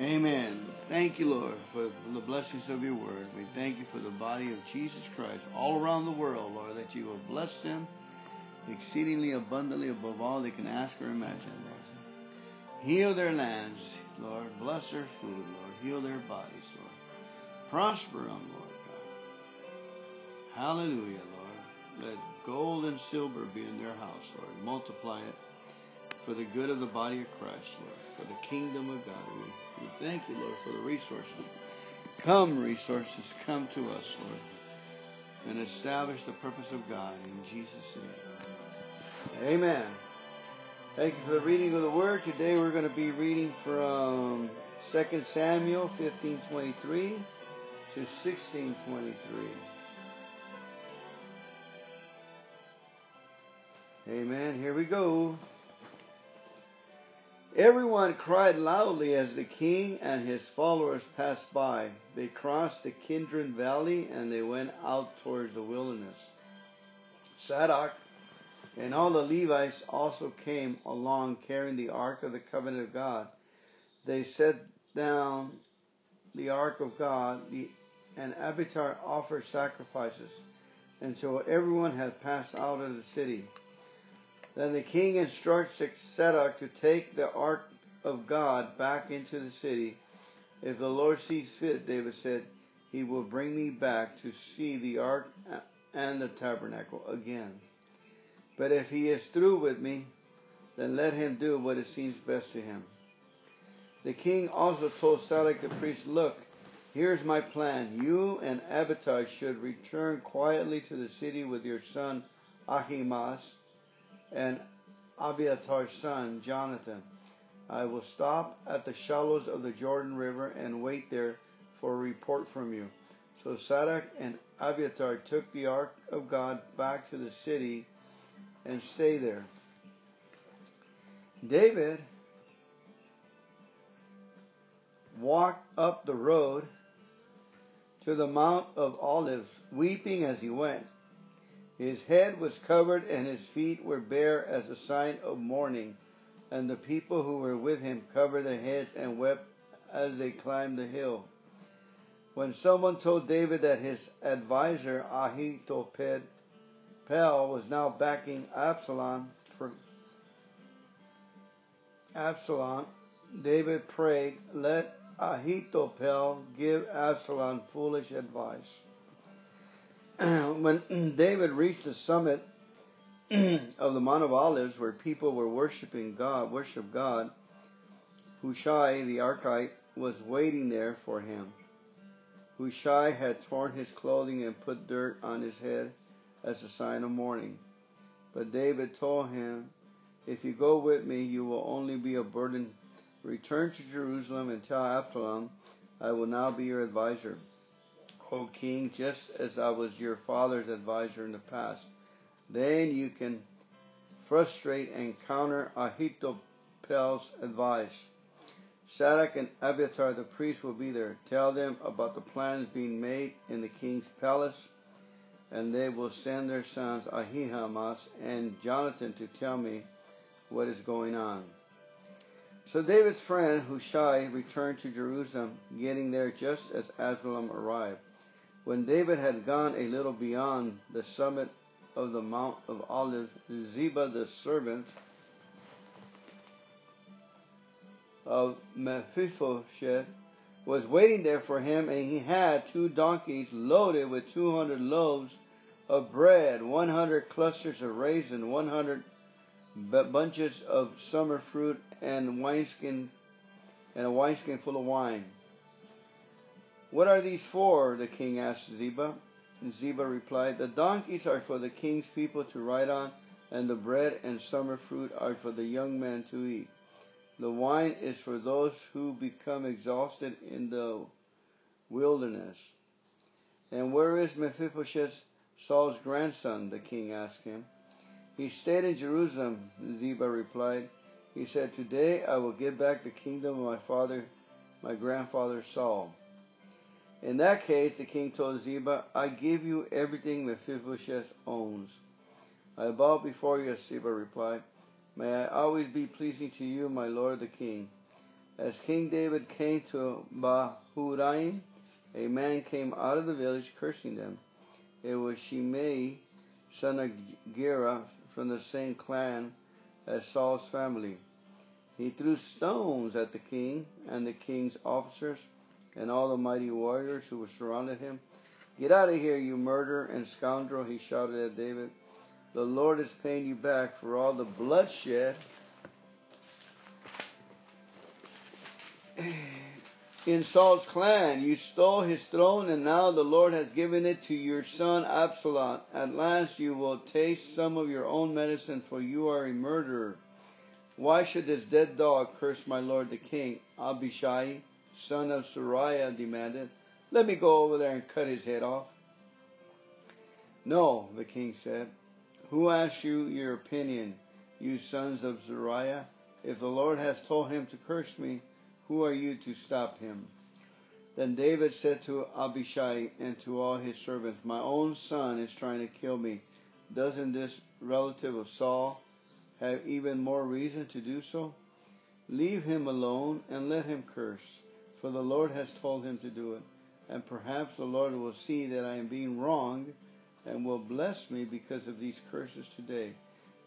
Amen. Thank you, Lord, for the blessings of your word. We thank you for the body of Jesus Christ all around the world, Lord, that you will bless them exceedingly abundantly above all they can ask or imagine, Lord. Heal their lands, Lord. Bless their food, Lord. Heal their bodies, Lord. Prosper them, Lord God. Hallelujah, Lord. Let gold and silver be in their house, Lord. Multiply it for the good of the body of Christ, Lord. For the kingdom of God. We, we thank you, Lord, for the resources. Come, resources, come to us, Lord. And establish the purpose of God in Jesus' name. Amen. Thank you for the reading of the word. Today we're going to be reading from 2 Samuel 1523 to 1623. Amen. Here we go. Everyone cried loudly as the king and his followers passed by. They crossed the Kidron Valley and they went out towards the wilderness. Zadok and all the Levites also came along carrying the ark of the covenant of God. They set down the ark of God, and Abiathar offered sacrifices until everyone had passed out of the city. Then the king instructed Zadok to take the ark of God back into the city. If the Lord sees fit, David said, he will bring me back to see the ark and the tabernacle again. But if he is through with me, then let him do what it seems best to him. The king also told Zadok the priest, Look, here's my plan. You and Abiathar should return quietly to the city with your son Ahimaaz and Abiathar's son Jonathan. I will stop at the shallows of the Jordan River and wait there for a report from you. So Zadok and Abiathar took the ark of God back to the city and stayed there. David walked up the road to the Mount of Olives, weeping as he went. His head was covered and his feet were bare as a sign of mourning. And the people who were with him covered their heads and wept as they climbed the hill. When someone told David that his advisor Ahithophel was now backing Absalom for Absalom, David prayed, "Let Ahithophel give Absalom foolish advice." when David reached the summit of the Mount of Olives, where people were worshiping God, worship God, Hushai the Archite was waiting there for him. Hushai had torn his clothing and put dirt on his head as a sign of mourning. But David told him, If you go with me, you will only be a burden. Return to Jerusalem and tell Absalom, I will now be your advisor. O king, just as I was your father's advisor in the past. Then you can frustrate and counter Ahithophel's advice. Zadok and Abiathar the priest will be there. Tell them about the plans being made in the king's palace, and they will send their sons Ahimaaz and Jonathan to tell me what is going on. So David's friend Hushai returned to Jerusalem, getting there just as Absalom arrived. When David had gone a little beyond the summit of the Mount of Olives, Ziba the servant of Mephibosheth was waiting there for him, and he had two donkeys loaded with 200 loaves of bread, 100 clusters of raisin, 100 bunches of summer fruit, and wineskin and a wineskin full of wine. What are these for? the king asked Ziba. Ziba replied, The donkeys are for the king's people to ride on, and the bread and summer fruit are for the young men to eat. The wine is for those who become exhausted in the wilderness. And where is Mephibosheth, Saul's grandson? the king asked him. He stayed in Jerusalem, Ziba replied. He said, Today I will give back the kingdom of my father, my grandfather Saul. In that case, the king told Ziba, I give you everything Mephibosheth owns. I bow before you, Ziba replied. May I always be pleasing to you, my lord the king. As King David came to Bahurim, a man came out of the village cursing them. It was Shimei, son of Gera, from the same clan as Saul's family. He threw stones at the king and the king's officers and all the mighty warriors who surrounded him. Get out of here, you murderer and scoundrel, he shouted at David. The Lord is paying you back for all the bloodshed in Saul's clan. You stole his throne, and now the Lord has given it to your son Absalom. At last you will taste some of your own medicine, for you are a murderer. Why should this dead dog curse my lord the king? Abishai, son of Zeruiah, demanded. Let me go over there and cut his head off. No, the king said. Who asked you your opinion, you sons of Zeruiah? If the Lord has told him to curse me, who are you to stop him? Then David said to Abishai and to all his servants, My own son is trying to kill me. Doesn't this relative of Saul have even more reason to do so? Leave him alone and let him curse, for the Lord has told him to do it. And perhaps the Lord will see that I am being wronged and will bless me because of these curses today.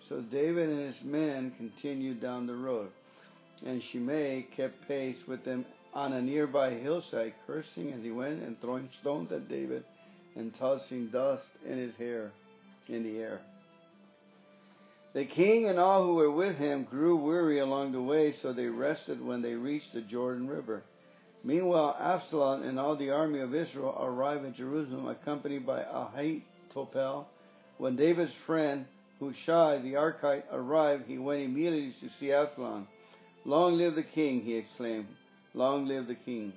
So David and his men continued down the road and Shimei kept pace with them on a nearby hillside, cursing as he went and throwing stones at David and tossing dust in his hair in the air. The king and all who were with him grew weary along the way, so they rested when they reached the Jordan River. Meanwhile, Absalom and all the army of Israel arrived in Jerusalem, accompanied by Ahithophel. When David's friend Hushai the Archite arrived, he went immediately to see Absalom. Long live the king, he exclaimed. Long live the king.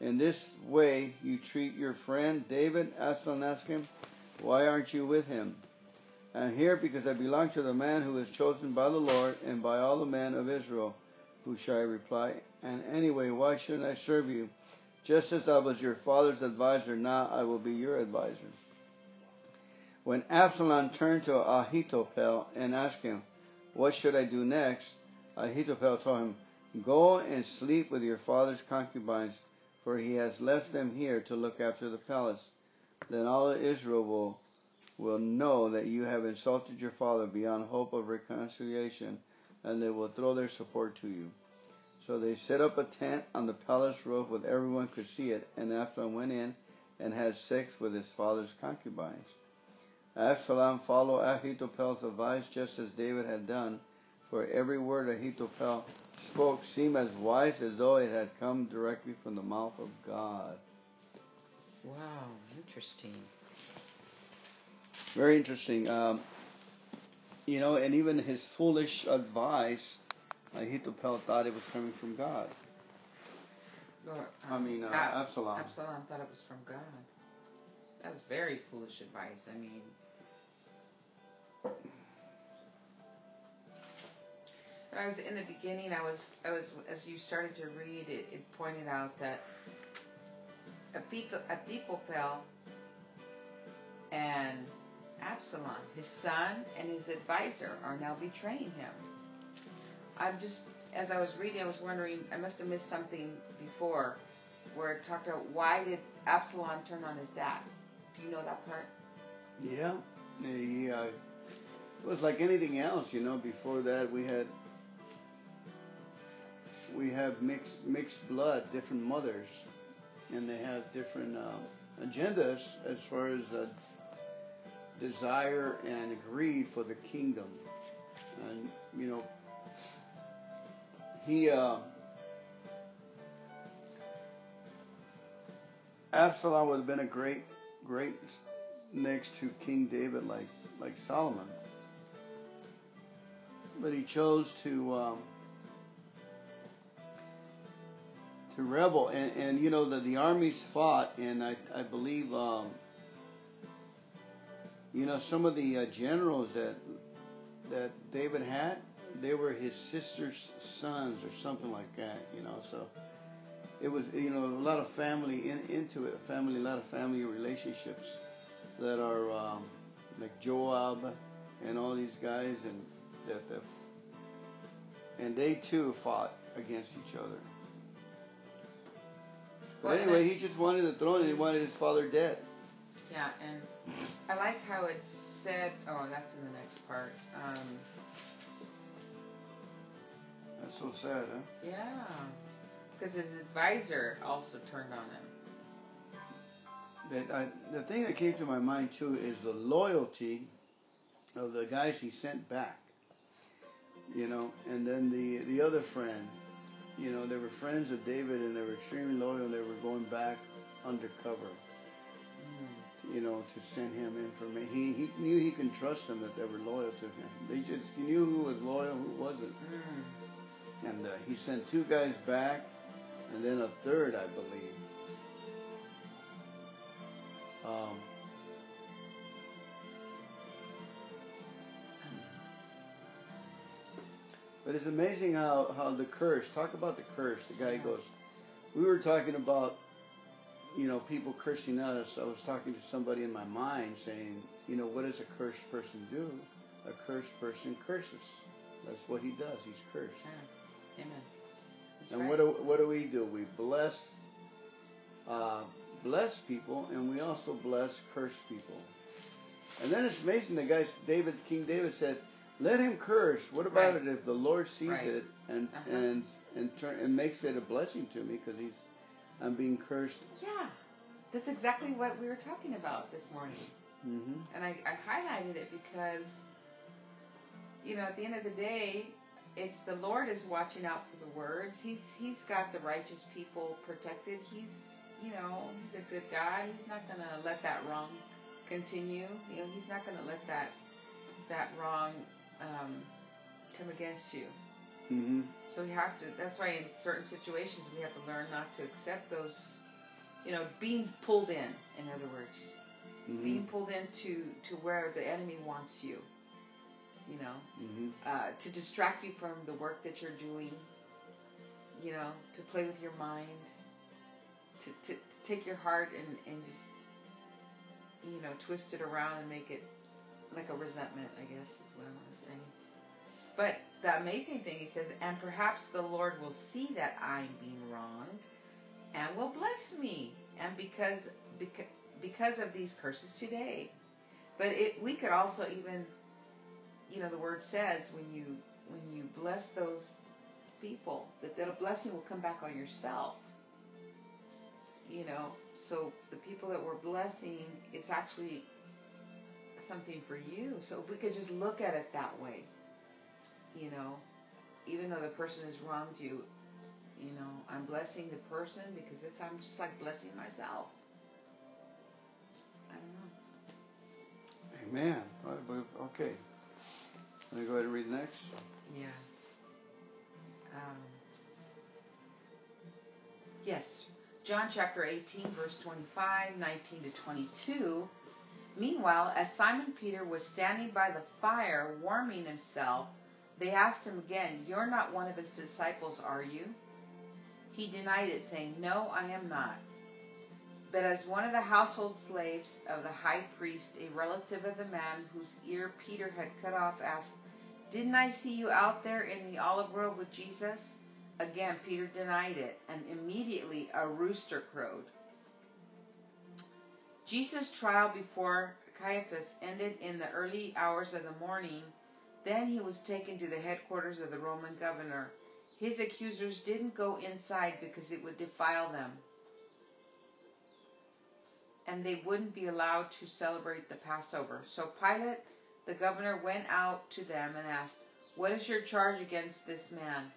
In this way you treat your friend David? Absalom asked him. Why aren't you with him? I'm here because I belong to the man who is chosen by the Lord and by all the men of Israel, Hushai replied. And anyway, why shouldn't I serve you? Just as I was your father's advisor, now I will be your advisor. When Absalom turned to Ahithophel and asked him, What should I do next? Ahithophel told him, Go and sleep with your father's concubines, for he has left them here to look after the palace. Then all of Israel will, will know that you have insulted your father beyond hope of reconciliation, and they will throw their support to you. So they set up a tent on the palace roof where everyone could see it, and Absalom went in and had sex with his father's concubines. Absalom followed Ahithophel's advice just as David had done, for every word Ahithophel spoke seemed as wise as though it had come directly from the mouth of God. Wow, interesting. Very interesting. Um, you know, and even his foolish advice, Ahithophel thought it was coming from God. Or, I mean, uh, Ab- Absalom. Absalom thought it was from God. That's very foolish advice. I mean, when I was in the beginning, I was, I was, as you started to read, it, it pointed out that Ahitho- Ahithophel and Absalom, his son and his advisor, are now betraying him. I'm just, as I was reading, I was wondering, I must have missed something before where it talked about why did Absalom turn on his dad? Do you know that part? Yeah, he, uh, it was like anything else, you know. Before that, we had we have mixed mixed blood, different mothers, and they have different um, agendas as far as uh, desire and greed for the kingdom. And you know, he uh, Absalom would have been a great, great next to King David, like like Solomon, but he chose to. Um, to rebel, and, and you know that the armies fought, and I, I believe, um, you know, some of the uh, generals that that David had, they were his sister's sons or something like that, you know. So it was, you know, a lot of family in, into it, family, a lot of family relationships that are um, like Joab and all these guys, and that, that and they too fought against each other. But anyway, he just wanted the throne and he wanted his father dead. Yeah, and I like how it said. Oh, that's in the next part. Um, That's so sad, huh? yeah, because his advisor also turned on him. That I, the thing that came to my mind too is the loyalty of the guys he sent back. You know, and then the the other friend, you know, they were friends of David and they were extremely loyal and they were going back undercover. You know, to send him information. He he knew he can trust them that they were loyal to him. They just he knew who was loyal, who wasn't. Mm. And uh, he sent two guys back, and then a third, I believe. Um, but it's amazing how, how the curse, talk about the curse. The guy goes, we were talking about, you know, people cursing us. I was talking to somebody in my mind saying, you know, what does a cursed person do? A cursed person curses. That's what he does. He's cursed. Yeah. Amen. That's And right. what do what do we do? We bless uh, bless people, and we also bless cursed people. And then it's amazing. The guy, David, King David said, "Let him curse." What about Right. it if the Lord sees Right. it and Uh-huh. and and turn and makes it a blessing to me because he's I'm being cursed. Yeah, that's exactly what we were talking about this morning. hmm And I, I highlighted it because, you know, at the end of the day, it's the Lord is watching out for the words. He's He's got the righteous people protected. He's you know He's a good guy. He's not gonna let that wrong continue. You know He's not gonna let that that wrong um, come against you. hmm So we have to. That's why in certain situations we have to learn not to accept those. You know, being pulled in. In other words hmm being pulled into to where the enemy wants you you know hmm uh, to distract you from the work that you're doing you know to play with your mind to, to, to take your heart and, and just you know twist it around and make it like a resentment i guess is what i want to say but the amazing thing he says and perhaps the lord will see that i'm being wronged and will bless me and because because because of these curses today. But it, we could also even, you know, the word says when you when you bless those people, that that blessing will come back on yourself. You know, so the people that we're blessing, it's actually something for you. So if we could just look at it that way, you know, even though the person has wronged you, you know, I'm blessing the person because it's I'm just like blessing myself. I don't know. Amen. Okay. Let me go ahead and read next. Yeah. Um, yes. John chapter 18, verse 25, 19 to 22. Meanwhile, as Simon Peter was standing by the fire warming himself, they asked him again, You're not one of his disciples, are you? He denied it, saying, No, I am not. But as one of the household slaves of the high priest, a relative of the man whose ear Peter had cut off, asked, Didn't I see you out there in the olive grove with Jesus? Again, Peter denied it, and immediately a rooster crowed. Jesus' trial before Caiaphas ended in the early hours of the morning. Then he was taken to the headquarters of the Roman governor. His accusers didn't go inside because it would defile them and they wouldn't be allowed to celebrate the Passover. So Pilate, the governor, went out to them and asked, What is your charge against this man?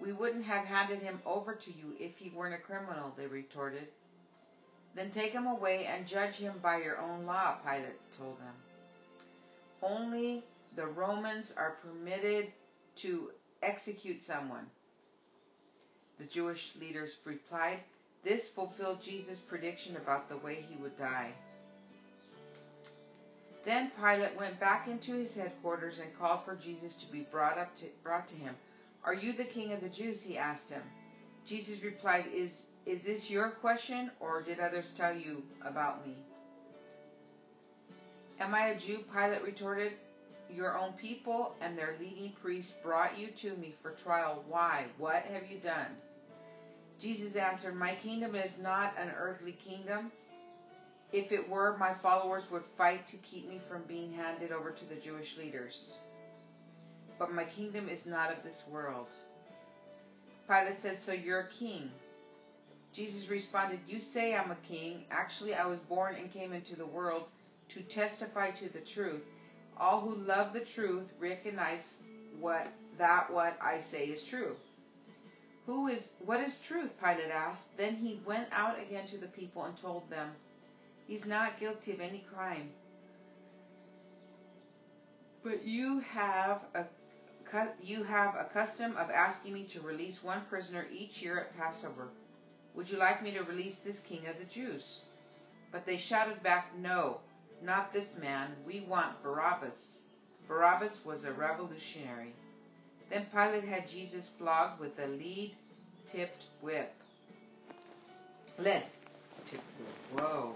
We wouldn't have handed him over to you if he weren't a criminal, they retorted. Then take him away and judge him by your own law, Pilate told them. Only the Romans are permitted to execute someone. The Jewish leaders replied, this fulfilled Jesus' prediction about the way he would die. Then Pilate went back into his headquarters and called for Jesus to be brought up to, brought to him. Are you the king of the Jews? he asked him. Jesus replied, Is is this your question, or did others tell you about me? Am I a Jew? Pilate retorted. Your own people and their leading priests brought you to me for trial. Why? What have you done? Jesus answered, My kingdom is not an earthly kingdom. If it were, my followers would fight to keep me from being handed over to the Jewish leaders. But my kingdom is not of this world. Pilate said, So you're a king. Jesus responded, You say I'm a king. Actually, I was born and came into the world to testify to the truth. All who love the truth recognize what that what I say is true. Who is what is truth? Pilate asked. Then he went out again to the people and told them, He's not guilty of any crime. But you have a you have a custom of asking me to release one prisoner each year at Passover. Would you like me to release this king of the Jews? But they shouted back, No, not this man. We want Barabbas. Barabbas was a revolutionary. Then Pilate had Jesus flogged with a lead tipped whip. Lead tipped whip. Whoa.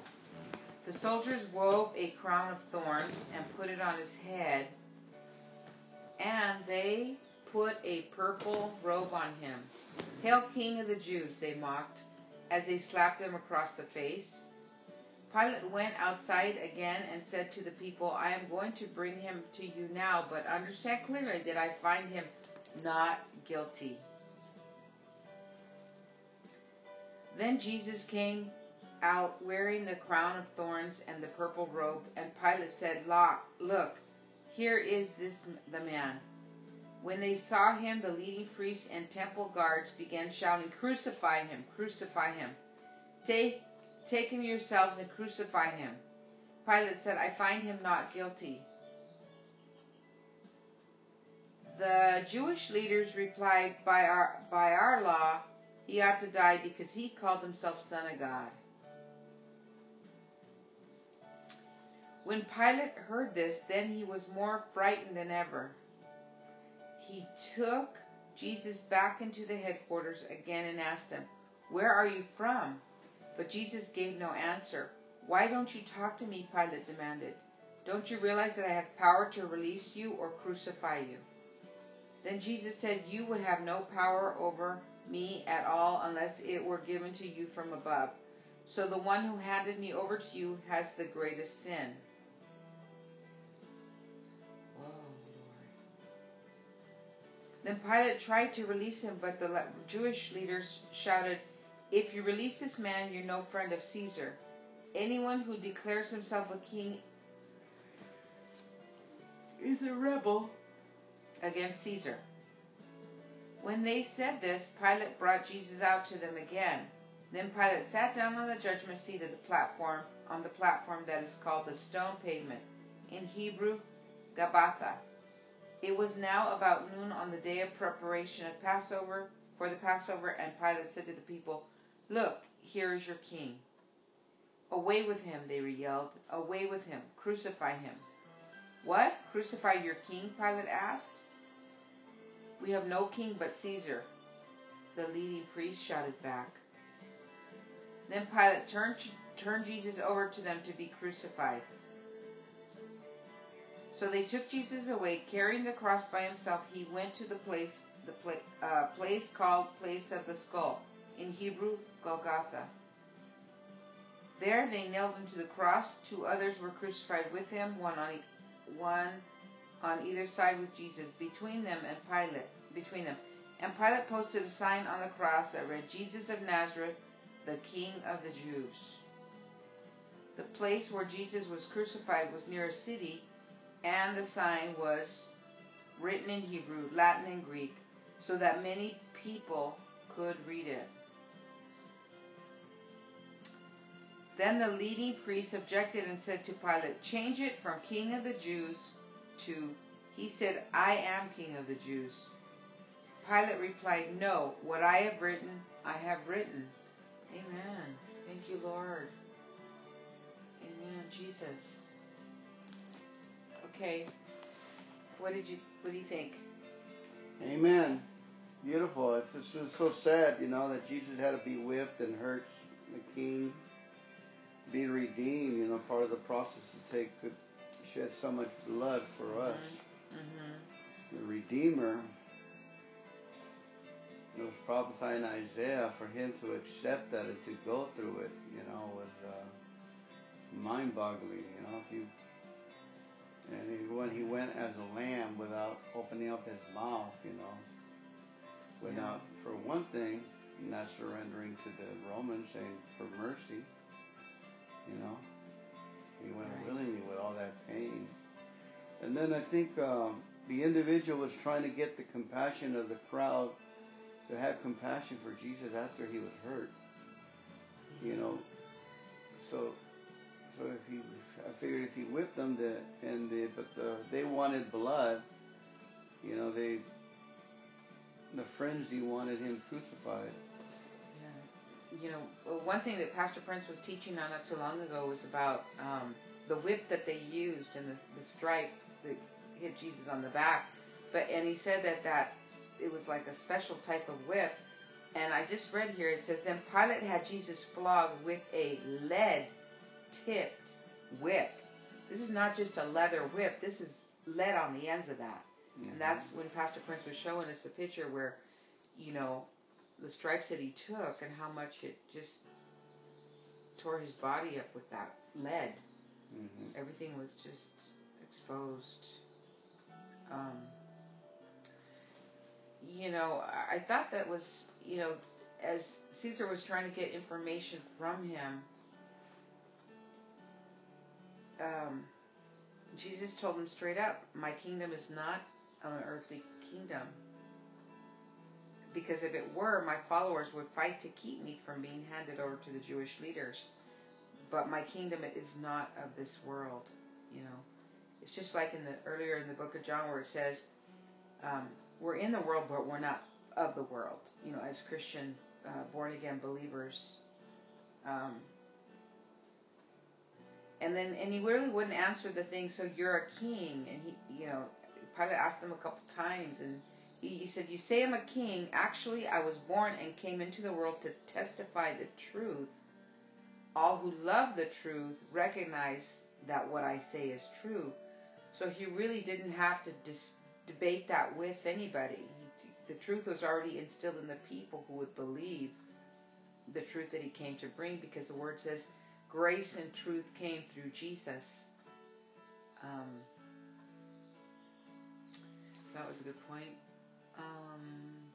The soldiers wove a crown of thorns and put it on his head, and they put a purple robe on him. Hail, King of the Jews, they mocked as they slapped him across the face. Pilate went outside again and said to the people, I am going to bring him to you now, but understand clearly that I find him not guilty. Then Jesus came out wearing the crown of thorns and the purple robe, and Pilate said, Look, here is this the man. When they saw him, the leading priests and temple guards began shouting, Crucify him, crucify him. Take, take him yourselves and crucify him. Pilate said, I find him not guilty. The Jewish leaders replied, By our, by our law, he ought to die because he called himself Son of God. When Pilate heard this, then he was more frightened than ever. He took Jesus back into the headquarters again and asked him, Where are you from? But Jesus gave no answer. Why don't you talk to me? Pilate demanded. Don't you realize that I have power to release you or crucify you? Then Jesus said, You would have no power over me at all unless it were given to you from above. So the one who handed me over to you has the greatest sin. Then Pilate tried to release him, but the Jewish leaders shouted, If you release this man, you're no friend of Caesar. Anyone who declares himself a king is a rebel against Caesar. When they said this, Pilate brought Jesus out to them again. Then Pilate sat down on the judgment seat of the platform, on the platform that is called the stone pavement, in Hebrew, Gabbatha. It was now about noon on the day of preparation of Passover, for the Passover, and Pilate said to the people, Look, here is your king. Away with him, they yelled. Away with him. Crucify him. What? Crucify your king? Pilate asked. We have no king but Caesar, the leading priest shouted back. Then Pilate turned, turned Jesus over to them to be crucified. So they took Jesus away, carrying the cross by himself. He went to the place, the pla- uh, place called Place of the Skull, in Hebrew, Golgotha. There they nailed him to the cross. Two others were crucified with him, one on one on either side with Jesus, between them and Pilate, between them. And Pilate posted a sign on the cross that read, Jesus of Nazareth, the King of the Jews. The place where Jesus was crucified was near a city, and the sign was written in Hebrew, Latin, and Greek, so that many people could read it. Then the leading priest objected and said to Pilate, Change it from King of the Jews to, He said, I am King of the Jews. Pilate replied, No, what I have written, I have written. Amen. Thank you, Lord. Amen. Jesus. Okay. What did you what do you think? Amen. Beautiful. It's just it's so sad, you know, that Jesus had to be whipped and hurt the king, be redeemed, you know, part of the process to take to shed so much blood for mm-hmm. us. Mm-hmm. The Redeemer it was prophesied in Isaiah for him to accept that and to go through it, you know, was uh, mind-boggling. You know, if you and he, when he went as a lamb without opening up his mouth, you know, without, for one thing, not surrendering to the Romans, saying for mercy, you know, he went Right. willingly with all that pain. And then I think um, the individual was trying to get the compassion of the crowd to have compassion for Jesus after he was hurt. You know, so so if he, I figured if he whipped them, the, and the, but the, they wanted blood, you know, they the frenzy wanted him crucified. You know, one thing that Pastor Prince was teaching on not too long ago was about um, the whip that they used and the, the stripe that hit Jesus on the back. But and he said that that it was like a special type of whip. And I just read here it says then Pilate had Jesus flogged with a lead tipped whip. This is not just a leather whip. This is lead on the ends of that. And that's when Pastor Prince was showing us a picture where, you know, the stripes that he took and how much it just tore his body up with that lead. hmm Everything was just exposed. Um, you know, I, I thought that was, you know, as Caesar was trying to get information from him, um, Jesus told him straight up, My kingdom is not an earthly kingdom. Because if it were, my followers would fight to keep me from being handed over to the Jewish leaders. But my kingdom is not of this world, you know. It's just like in the earlier in the book of John where it says, um, "We're in the world, but we're not of the world." You know, as Christian, uh, born again believers. Um, and then, and he really wouldn't answer the thing. So you're a king, and he, you know, Pilate asked him a couple times, and he, said, "You say I'm a king. Actually, I was born and came into the world to testify the truth. All who love the truth recognize that what I say is true." So he really didn't have to dis- debate that with anybody. He, the truth was already instilled in the people who would believe the truth that he came to bring, because the word says, "Grace and truth came through Jesus." Um, that was a good point. Um,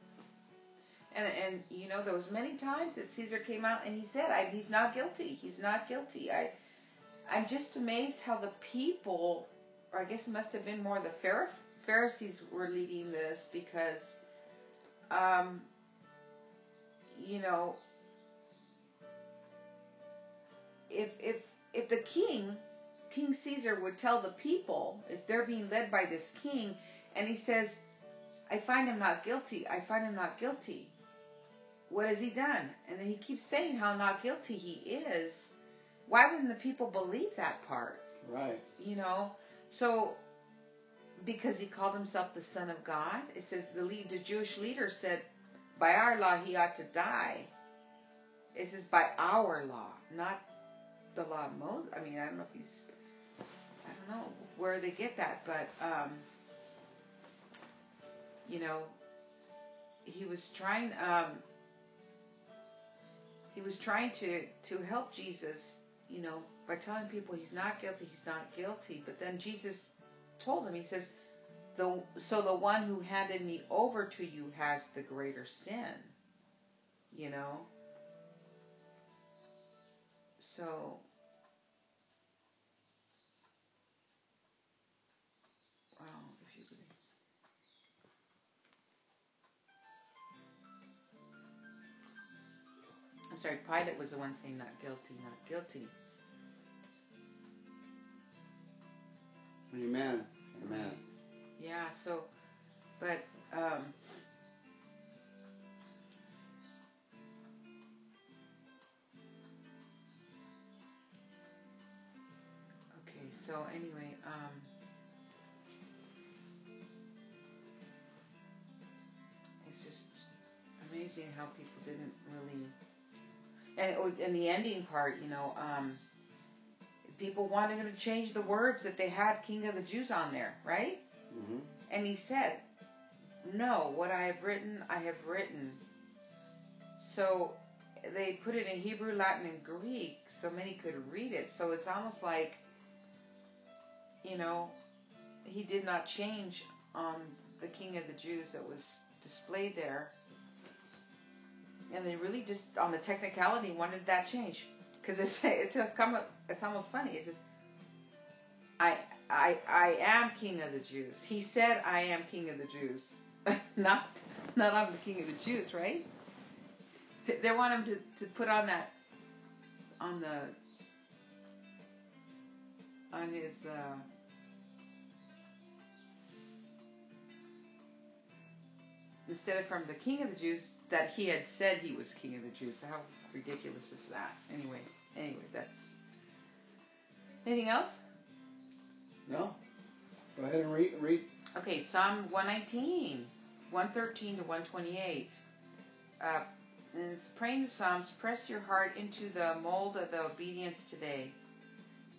and and you know there was many times that Caesar came out and he said, I, "He's not guilty. He's not guilty." I I'm just amazed how the people, or I guess it must have been more the Pharisees were leading this because, um, you know, if if if the king, King Caesar, would tell the people if they're being led by this king, and he says, "I find him not guilty. I find him not guilty." What has he done? And then he keeps saying how not guilty he is. Why wouldn't the people believe that part? Right. You know, so because he called himself the Son of God, it says the lead, the Jewish leader said, by our law he ought to die. It says by our law, not the law of Moses. I mean, I don't know if he's, I don't know where they get that, but um, you know, he was trying. Um, he was trying to to help Jesus, you know, by telling people he's not guilty, he's not guilty. But then Jesus told him, he says, the so the one who handed me over to you has the greater sin. You know. So sorry, Pilate was the one saying not guilty, not guilty. Amen. Amen. Yeah, so, but, um, okay, so anyway, um, it's just amazing how people didn't really, and, oh, and the ending part, you know, um, people wanted him to change the words that they had King of the Jews on there, right? hmm And he said, No, what I have written, I have written. So they put it in Hebrew, Latin, and Greek so many could read it. So it's almost like, you know, he did not change on the King of the Jews that was displayed there. And they really just, on the technicality, wanted that change. Because it's, it's, it's almost funny. It says, I, I, I am King of the Jews. He said, I am King of the Jews. not, not I'm the King of the Jews, right? They want him to, to put on that, on the, on his, uh, instead of from the king of the Jews, that he had said he was king of the Jews. How ridiculous is that? Anyway, anyway, that's. Anything else? No. Go ahead and read. read. Okay, Psalm 119, 113 to 128. Uh, and it's praying the Psalms. Press your heart into the mold of the obedience today.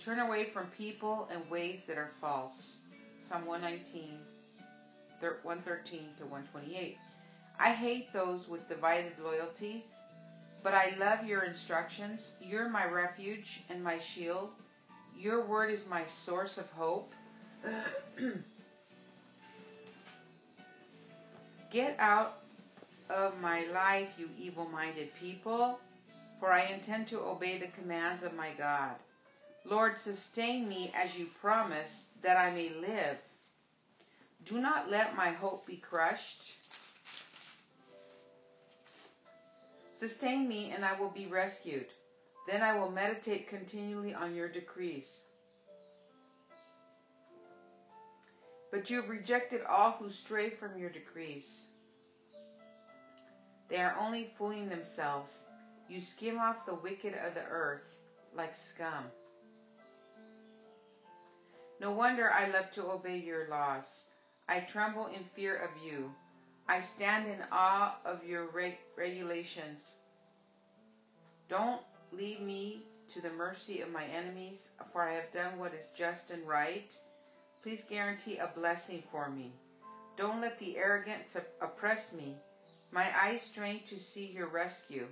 Turn away from people and ways that are false. Psalm 119, 113 to 128. I hate those with divided loyalties, but I love your instructions. You're my refuge and my shield. Your word is my source of hope. Get out of my life, you evil minded people, for I intend to obey the commands of my God. Lord, sustain me as you promised, that I may live. Do not let my hope be crushed. Sustain me, and I will be rescued. Then I will meditate continually on your decrees. But you have rejected all who stray from your decrees. They are only fooling themselves. You skim off the wicked of the earth like scum. No wonder I love to obey your laws. I tremble in fear of you. I stand in awe of your reg- regulations. Don't leave me to the mercy of my enemies, for I have done what is just and right. Please guarantee a blessing for me. Don't let the arrogant oppress me. My eyes strain to see your rescue,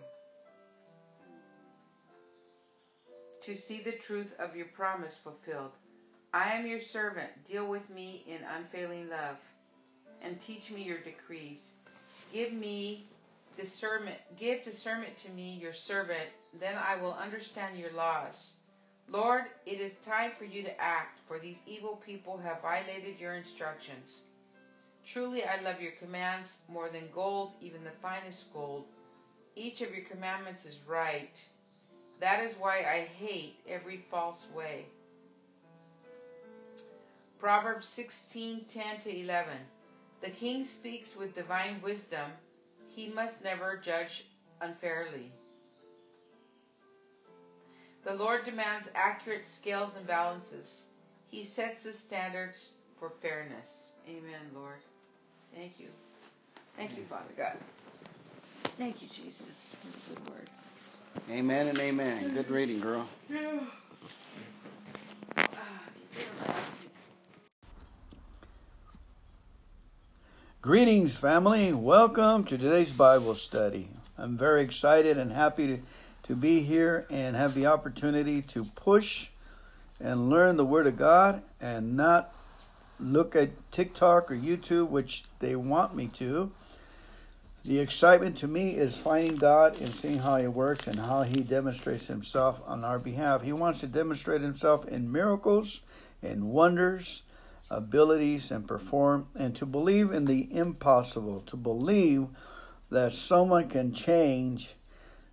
to see the truth of your promise fulfilled. I am your servant. Deal with me in unfailing love and teach me your decrees. Give me discernment. Give discernment to me, your servant. Then I will understand your laws. Lord, it is time for you to act, for these evil people have violated your instructions. Truly, I love your commands more than gold, even the finest gold. Each of your commandments is right. That is why I hate every false way. Proverbs 16:10 to 11. The king speaks with divine wisdom. He must never judge unfairly. The Lord demands accurate scales and balances. He sets the standards for fairness. Amen, Lord. Thank you. Thank you, Father God. Thank you, Jesus, for the good word. Amen and amen. Good reading, girl. Greetings, family. Welcome to today's Bible study. I'm very excited and happy to, to be here and have the opportunity to push and learn the Word of God and not look at TikTok or YouTube, which they want me to. The excitement to me is finding God and seeing how He works and how He demonstrates Himself on our behalf. He wants to demonstrate Himself in miracles and wonders abilities and perform, and to believe in the impossible, to believe that someone can change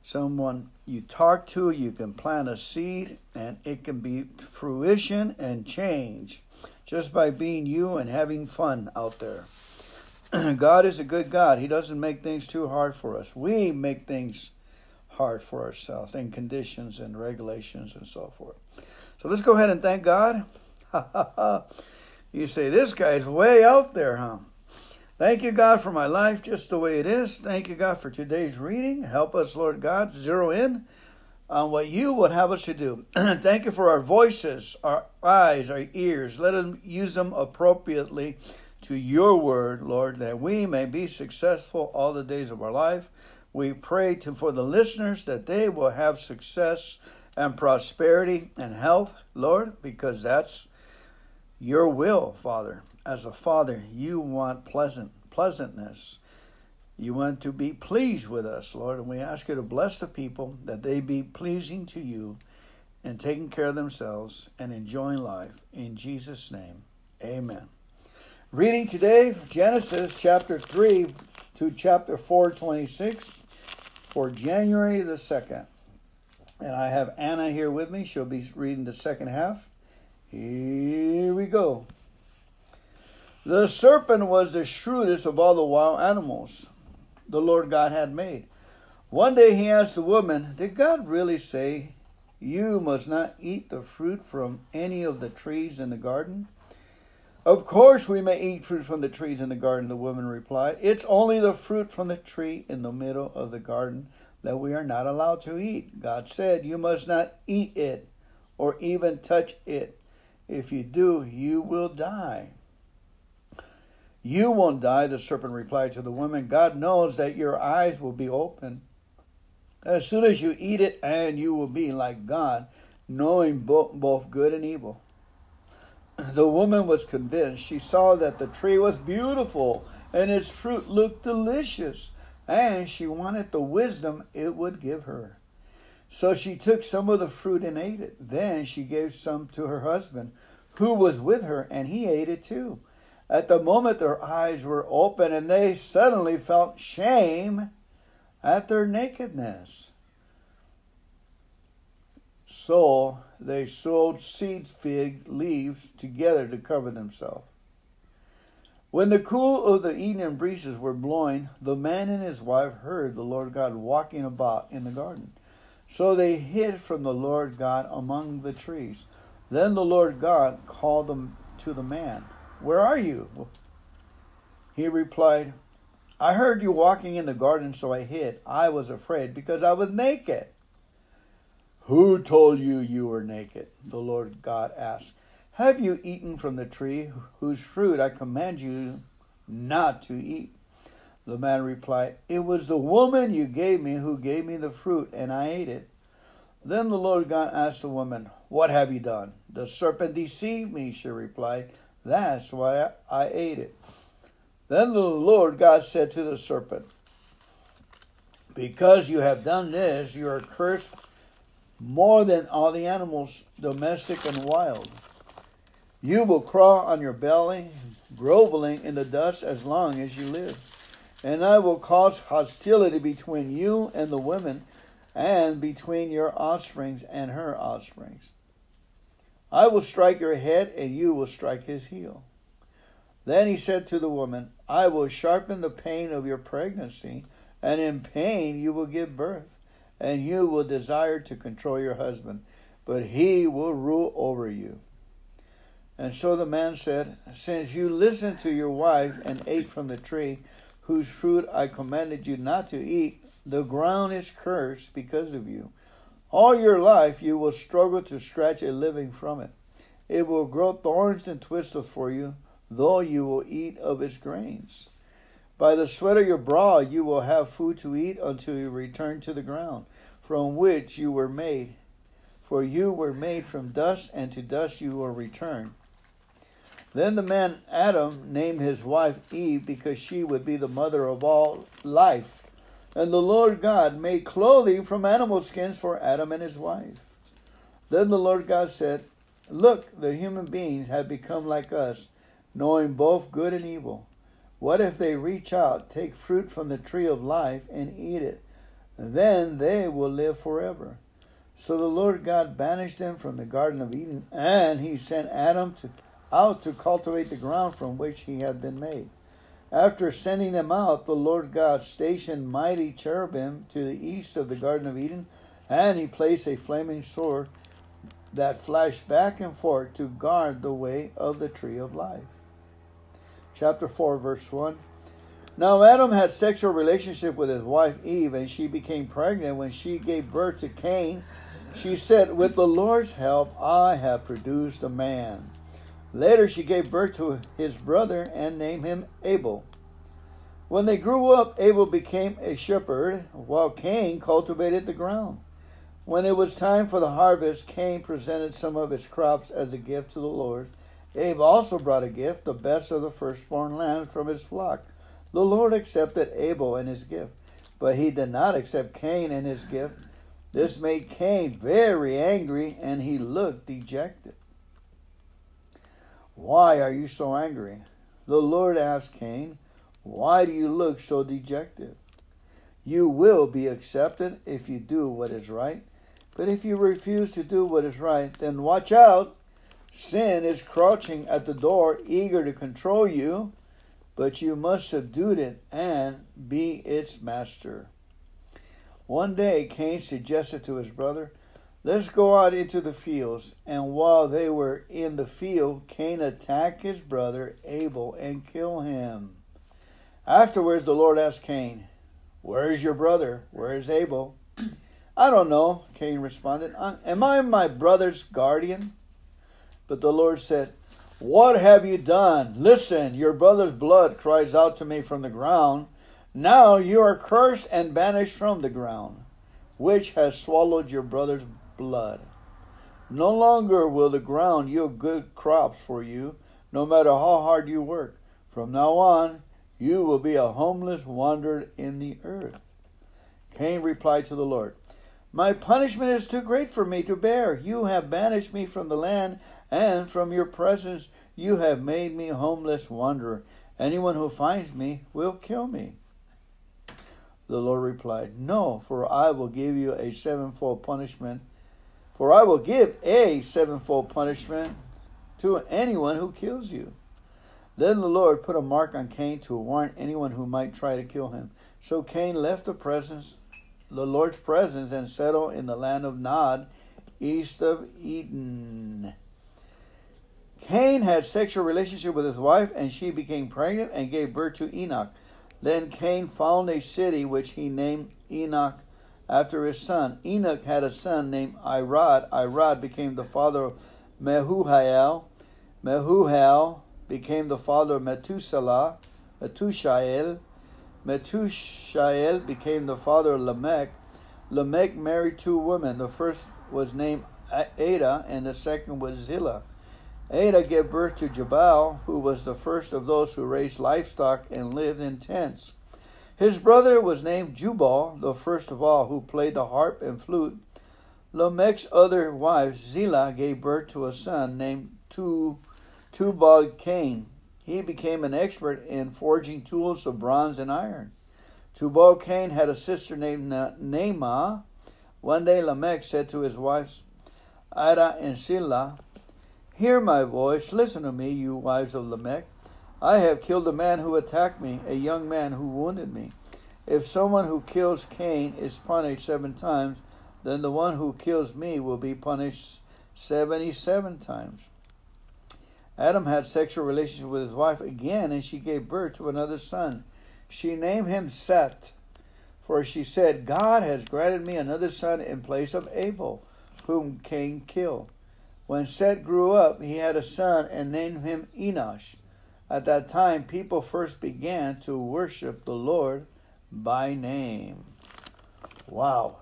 someone you talk to, you can plant a seed, and it can be fruition and change just by being you and having fun out there. God is a good God. He doesn't make things too hard for us. We make things hard for ourselves and conditions and regulations and so forth. So let's go ahead and thank God. You say, This guy's way out there, huh? Thank you, God, for my life just the way it is. Thank you, God, for today's reading. Help us, Lord God, zero in on what you would have us to do. Thank you for our voices, our eyes, our ears. Let us use them appropriately to your word, Lord, that we may be successful all the days of our life. We pray to, for the listeners that they will have success and prosperity and health, Lord, because that's your will, Father. As a father, you want pleasant pleasantness. You want to be pleased with us, Lord, and we ask you to bless the people that they be pleasing to you and taking care of themselves and enjoying life. In Jesus' name, amen. Reading today, Genesis chapter 3 to chapter 426 for January the 2nd. And I have Anna here with me. She'll be reading the second half. Here we go. The serpent was the shrewdest of all the wild animals the Lord God had made. One day he asked the woman, Did God really say you must not eat the fruit from any of the trees in the garden? Of course we may eat fruit from the trees in the garden, the woman replied. It's only the fruit from the tree in the middle of the garden that we are not allowed to eat. God said, You must not eat it or even touch it. If you do, you will die. You won't die, the serpent replied to the woman. God knows that your eyes will be open as soon as you eat it, and you will be like God, knowing both good and evil. The woman was convinced. She saw that the tree was beautiful and its fruit looked delicious, and she wanted the wisdom it would give her. So she took some of the fruit and ate it. Then she gave some to her husband, who was with her, and he ate it too. At the moment, their eyes were open, and they suddenly felt shame at their nakedness. So they sewed seed fig leaves together to cover themselves. When the cool of the evening breezes were blowing, the man and his wife heard the Lord God walking about in the garden. So they hid from the Lord God among the trees. Then the Lord God called them to the man, Where are you? He replied, I heard you walking in the garden, so I hid. I was afraid because I was naked. Who told you you were naked? The Lord God asked. Have you eaten from the tree whose fruit I command you not to eat? The man replied, It was the woman you gave me who gave me the fruit, and I ate it. Then the Lord God asked the woman, What have you done? The serpent deceived me, she replied. That's why I ate it. Then the Lord God said to the serpent, Because you have done this, you are cursed more than all the animals, domestic and wild. You will crawl on your belly, groveling in the dust as long as you live. And I will cause hostility between you and the women, and between your offsprings and her offsprings. I will strike your head, and you will strike his heel. Then he said to the woman, I will sharpen the pain of your pregnancy, and in pain you will give birth, and you will desire to control your husband, but he will rule over you. And so the man said, Since you listened to your wife and ate from the tree whose fruit I commanded you not to eat, the ground is cursed because of you. All your life you will struggle to scratch a living from it. It will grow thorns and thistles for you though you will eat of its grains. By the sweat of your brow you will have food to eat until you return to the ground, from which you were made. For you were made from dust, and to dust you will return. Then the man Adam named his wife Eve because she would be the mother of all life. And the Lord God made clothing from animal skins for Adam and his wife. Then the Lord God said, Look, the human beings have become like us knowing both good and evil. What if they reach out, take fruit from the tree of life, and eat it? Then they will live forever. So the Lord God banished them from the Garden of Eden, and he sent Adam to, out to cultivate the ground from which he had been made. After sending them out, the Lord God stationed mighty cherubim to the east of the Garden of Eden, and he placed a flaming sword that flashed back and forth to guard the way of the tree of life chapter 4, verse 1. Now Adam had sexual relationship with his wife Eve, and she became pregnant when she gave birth to Cain. She said, With the Lord's help, I have produced a man. Later, she gave birth to his brother and named him Abel. When they grew up, Abel became a shepherd, while Cain cultivated the ground. When it was time for the harvest, Cain presented some of his crops as a gift to the Lord. Abel also brought a gift, the best of the firstborn lambs from his flock. The Lord accepted Abel and his gift, but he did not accept Cain and his gift. This made Cain very angry, and he looked dejected. Why are you so angry? The Lord asked Cain, Why do you look so dejected? You will be accepted if you do what is right. But if you refuse to do what is right, then watch out. Sin is crouching at the door, eager to control you, but you must subdue it and be its master. One day Cain suggested to his brother, Let's go out into the fields. And while they were in the field, Cain attacked his brother Abel and killed him. Afterwards, the Lord asked Cain, Where is your brother? Where is Abel? I don't know, Cain responded. Am I my brother's guardian? But the Lord said, What have you done? Listen, your brother's blood cries out to me from the ground. Now you are cursed and banished from the ground, which has swallowed your brother's blood. No longer will the ground yield good crops for you, no matter how hard you work. From now on, you will be a homeless wanderer in the earth. Cain replied to the Lord, My punishment is too great for me to bear. You have banished me from the land, and from your presence you have made me homeless wanderer. Anyone who finds me will kill me. The Lord replied, No, for I will give you a sevenfold punishment for I will give a sevenfold punishment to anyone who kills you. Then the Lord put a mark on Cain to warn anyone who might try to kill him. So Cain left the presence, the Lord's presence, and settled in the land of Nod, east of Eden. Cain had sexual relationship with his wife, and she became pregnant and gave birth to Enoch. Then Cain found a city which he named Enoch after his son. Enoch had a son named Irad. Irad became the father of Mehujael. Mehujael became the father of Methuselah, Methushael. Methushael became the father of Lamech. Lamech married two women. The first was named Ada, and the second was Zillah. Ada gave birth to Jabal, who was the first of those who raised livestock and lived in tents. His brother was named Jubal, the first of all, who played the harp and flute. Lamech's other wife, Zillah, gave birth to a son named Tubal Cain. He became an expert in forging tools of bronze and iron. Tubal Cain had a sister named Naamah. One day Lamech said to his wives, Ada and Zillah, Hear my voice, listen to me, you wives of Lamech. I have killed a man who attacked me, a young man who wounded me. If someone who kills Cain is punished seven times, then the one who kills me will be punished 77 times. Adam had sexual relations with his wife again, and she gave birth to another son. She named him Seth, for she said, God has granted me another son in place of Abel, whom Cain killed. When Seth grew up, he had a son and named him Enosh. At that time, people first began to worship the Lord by name. Wow.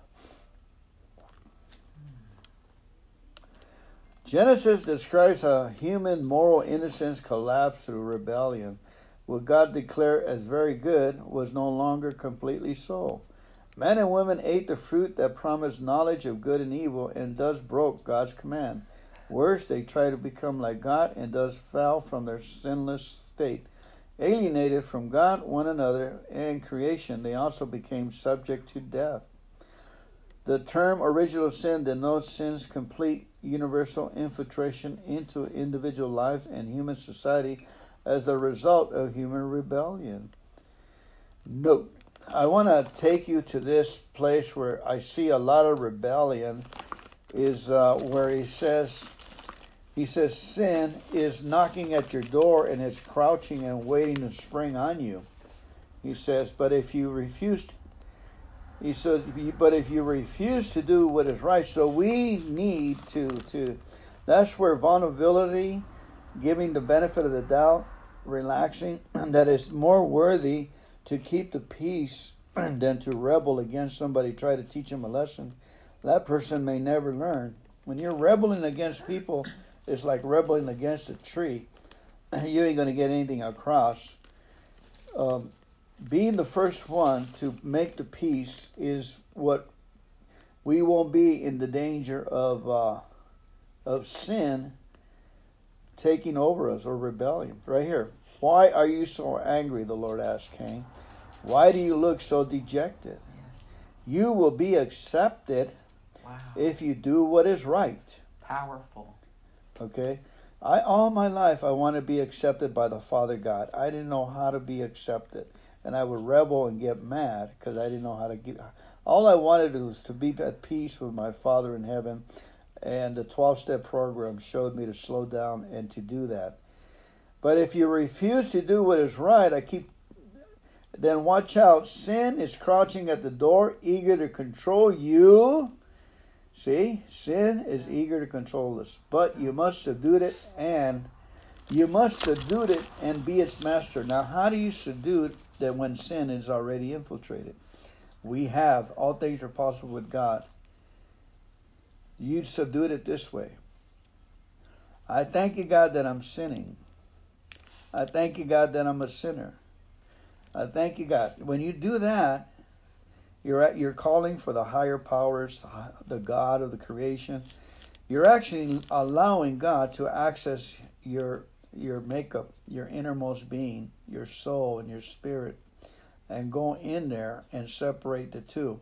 Genesis describes a human moral innocence collapse through rebellion. What God declared as very good was no longer completely so. Men and women ate the fruit that promised knowledge of good and evil and thus broke God's command. Worse, they tried to become like God and thus fell from their sinless state. Alienated from God, one another, and creation, they also became subject to death. The term original sin denotes sin's complete universal infiltration into individual life and human society as a result of human rebellion. Note, I want to take you to this place where I see a lot of rebellion, is uh, where he says, he says, Sin is knocking at your door and is crouching and waiting to spring on you. He says, But if you refuse, he says, But if you refuse to do what is right, so we need to, to that's where vulnerability, giving the benefit of the doubt, relaxing, that is more worthy to keep the peace than to rebel against somebody, try to teach them a lesson. That person may never learn. When you're rebelling against people, it's like rebelling against a tree. You ain't going to get anything across. Um, being the first one to make the peace is what we won't be in the danger of uh, of sin taking over us or rebellion. Right here. Why are you so angry? The Lord asked Cain. Why do you look so dejected? Yes. You will be accepted wow. if you do what is right. Powerful. Okay. I all my life I want to be accepted by the Father God. I didn't know how to be accepted, and I would rebel and get mad because I didn't know how to get. All I wanted was to be at peace with my Father in heaven, and the twelve-step program showed me to slow down and to do that. But if you refuse to do what is right, I keep. Then watch out. Sin is crouching at the door, eager to control you See, sin is eager to control us, but you must subdue it and you must subdue it and be its master. Now, how do you subdue it that when sin is already infiltrated? We have all things are possible with God. You subdue it this way. I thank you, God, that I'm sinning. I thank you, God, that I'm a sinner. I thank you, God. When you do that, you're at, you're calling for the higher powers, the God of the creation. You're actually allowing God to access your your makeup, your innermost being, your soul and your spirit, and go in there and separate the two,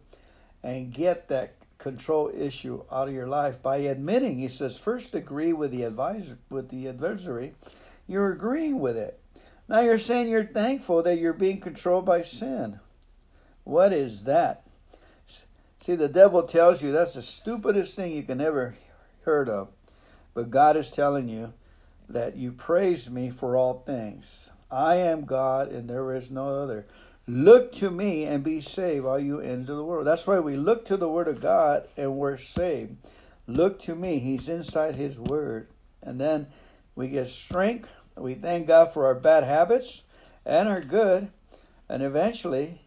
and get that control issue out of your life by admitting. He says, first agree with the advisor with the adversary. You're agreeing with it. Now you're saying you're thankful that you're being controlled by sin. What is that? See, the devil tells you that's the stupidest thing you can ever heard of. But God is telling you that you praise me for all things. I am God and there is no other. Look to me and be saved, all you ends of the world. That's why we look to the Word of God and we're saved. Look to me. He's inside His Word. And then we get strength. We thank God for our bad habits and our good. And eventually,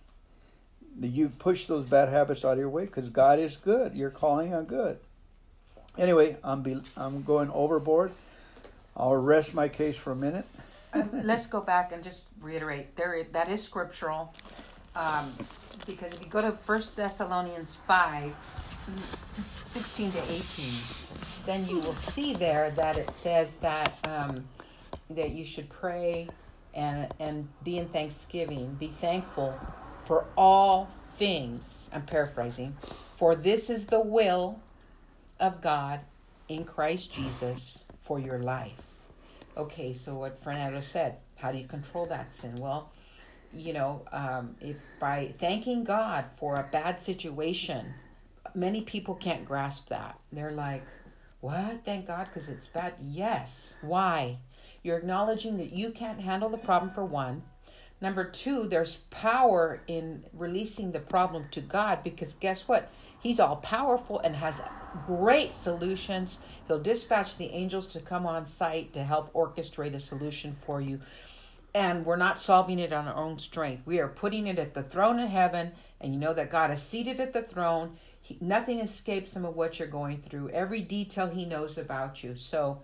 you push those bad habits out of your way because God is good. You're calling on good. Anyway, I'm be, I'm going overboard. I'll rest my case for a minute. let's go back and just reiterate there that is scriptural um, because if you go to First Thessalonians 5 16 to 18 then you will see there that it says that um, that you should pray and and be in thanksgiving be thankful for all things, I'm paraphrasing, for this is the will of God in Christ Jesus for your life. Okay, so what Fernando said, how do you control that sin? Well, you know, um, if by thanking God for a bad situation, many people can't grasp that. They're like, what? Thank God because it's bad? Yes. Why? You're acknowledging that you can't handle the problem for one. Number two, there's power in releasing the problem to God because guess what? He's all powerful and has great solutions. He'll dispatch the angels to come on site to help orchestrate a solution for you. And we're not solving it on our own strength. We are putting it at the throne of heaven, and you know that God is seated at the throne. He, nothing escapes him of what you're going through. Every detail he knows about you. So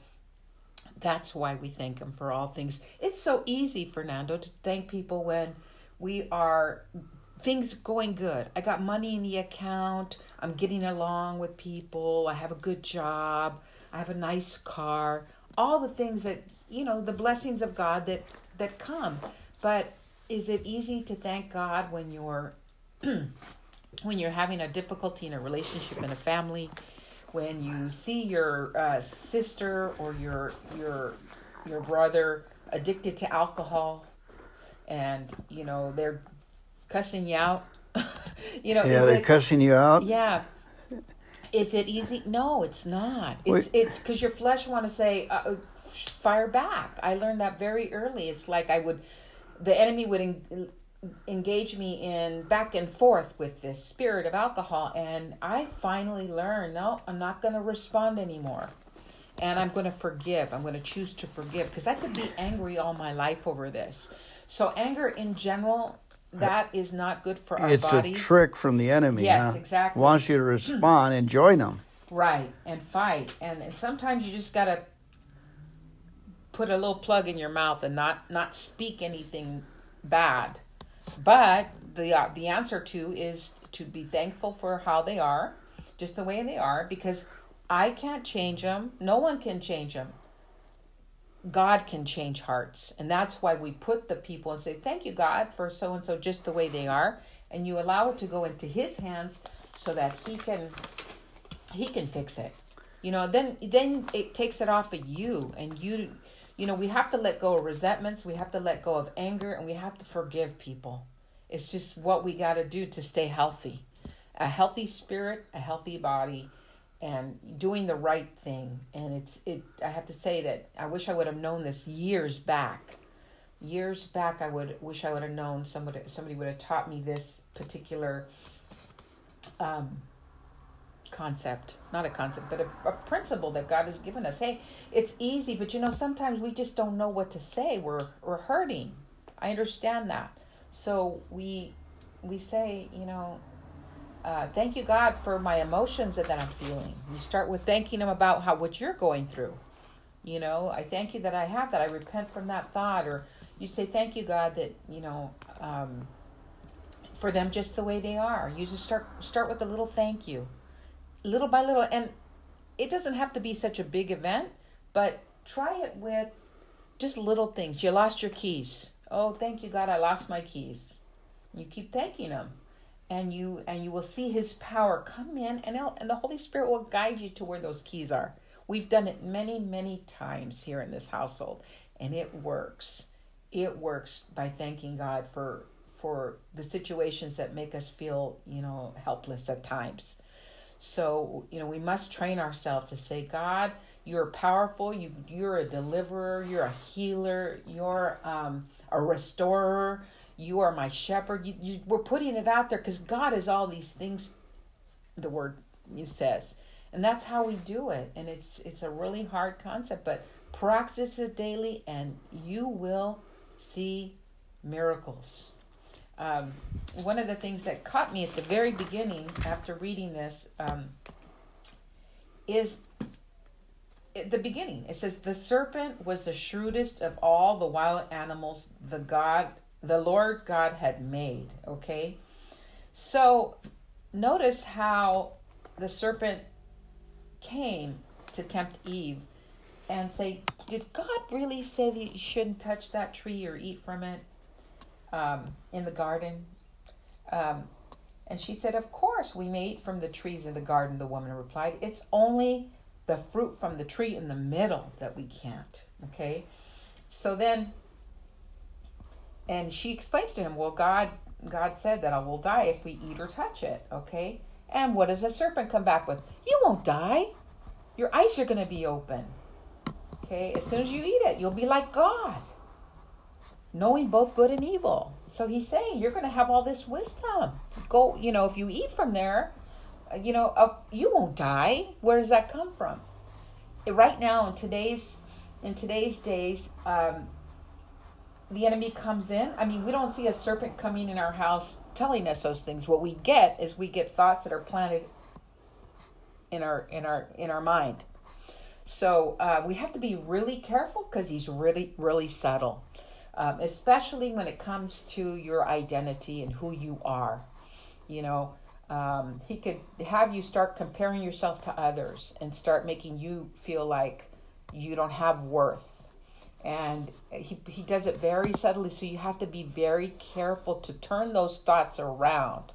that's why we thank Him for all things. It's so easy, Fernando, to thank people when we are things going good. I got money in the account. I'm getting along with people. I have a good job. I have a nice car. All the things that, you know, the blessings of God that that come. But is it easy to thank God when you're when you're having a difficulty in a relationship in a family? When you see your uh, sister or your your your brother addicted to alcohol and you know they're cussing you out you know yeah they're it, cussing you out? Yeah. Is it easy? No it's not. It's Wait. it's because your flesh want to say uh, uh, fire back. I learned that very early. It's like i would the enemy would in, engage me in back and forth with this spirit of alcohol and i finally learned no i'm not going to respond anymore and i'm going to forgive i'm going to choose to forgive because i could be angry all my life over this so anger in general that is not good for our it's bodies. a trick from the enemy. Yes, huh? exactly. Wants you to hmm. respond and join them. Right, and fight. And, and sometimes you just got to put a little plug in your mouth and not not speak anything bad. But the uh, the answer to is to be thankful for how they are, just the way they are because I can't change them. No one can change them. God can change hearts. And that's why we put the people and say, Thank you, God, for so and so just the way they are. And you allow it to go into his hands so that he can he can fix it. You know, then then it takes it off of you and you you know, we have to let go of resentments, we have to let go of anger, and we have to forgive people. It's just what we got to do to stay healthy. A healthy spirit, a healthy body, and doing the right thing. And it's it I have to say that I wish I would have known this years back. Years back I would wish I would have known somebody somebody would have taught me this particular um concept not a concept but a, a principle that god has given us. Hey it's easy but you know sometimes we just don't know what to say. We're we're hurting. I understand that. So we we say you know uh, thank you god for my emotions that, i'm feeling. You start with thanking him about how what you're going through. You know i thank you that i have that. I repent from that thought. Or you say thank you god that you know um, for them just the way they are. You just start start with a little thank you little by little and it doesn't have to be such a big event but try it with just little things. You lost your keys. Oh thank you god i lost my keys. You keep thanking him and you and you will see his power come in and and the holy spirit will guide you to where those keys are. We've done it many many times here in this household and it works. It works by thanking god for for the situations that make us feel you know helpless at times so, you know, we must train ourselves to say, God, you're powerful. You, you're a deliverer. You're a healer. You're um, a restorer. You are my shepherd. You, you, we're putting it out there because God is all these things. The word says, and that's how we do it. And it's it's a really hard concept, but practice it daily, and you will see miracles. Um, one of the things that caught me at the very beginning after reading this um, is the beginning. It says the serpent was the shrewdest of all the wild animals the God, the Lord God had made. Okay, so notice how the serpent came to tempt Eve and say, "Did God really say that you shouldn't touch that tree or eat from it?" Um, in the garden? Um, and she said, Of course, we may eat from the trees in the garden, the woman replied. It's only the fruit from the tree in the middle that we can't. Okay? So then, and she explains to him, Well, God. God said that I will die if we eat or touch it, okay? And what does the serpent come back with? You won't die. Your eyes are going to be open. Okay? As soon as you eat it, you'll be like God knowing both good and evil. So he's saying you're going to have all this wisdom. Go, you know, if you eat from there, you know, uh, you won't die. Where does that come from? Right now, in today's in today's days, um, the enemy comes in. I mean, we don't see a serpent coming in our house telling us those things. What we get is we get thoughts that are planted in our in our in our mind. So uh, we have to be really careful because he's really really subtle um, especially when it comes to your identity and who you are. You know, um, he could have you start comparing yourself to others and start making you feel like you don't have worth. And he, he does it very subtly, so you have to be very careful to turn those thoughts around.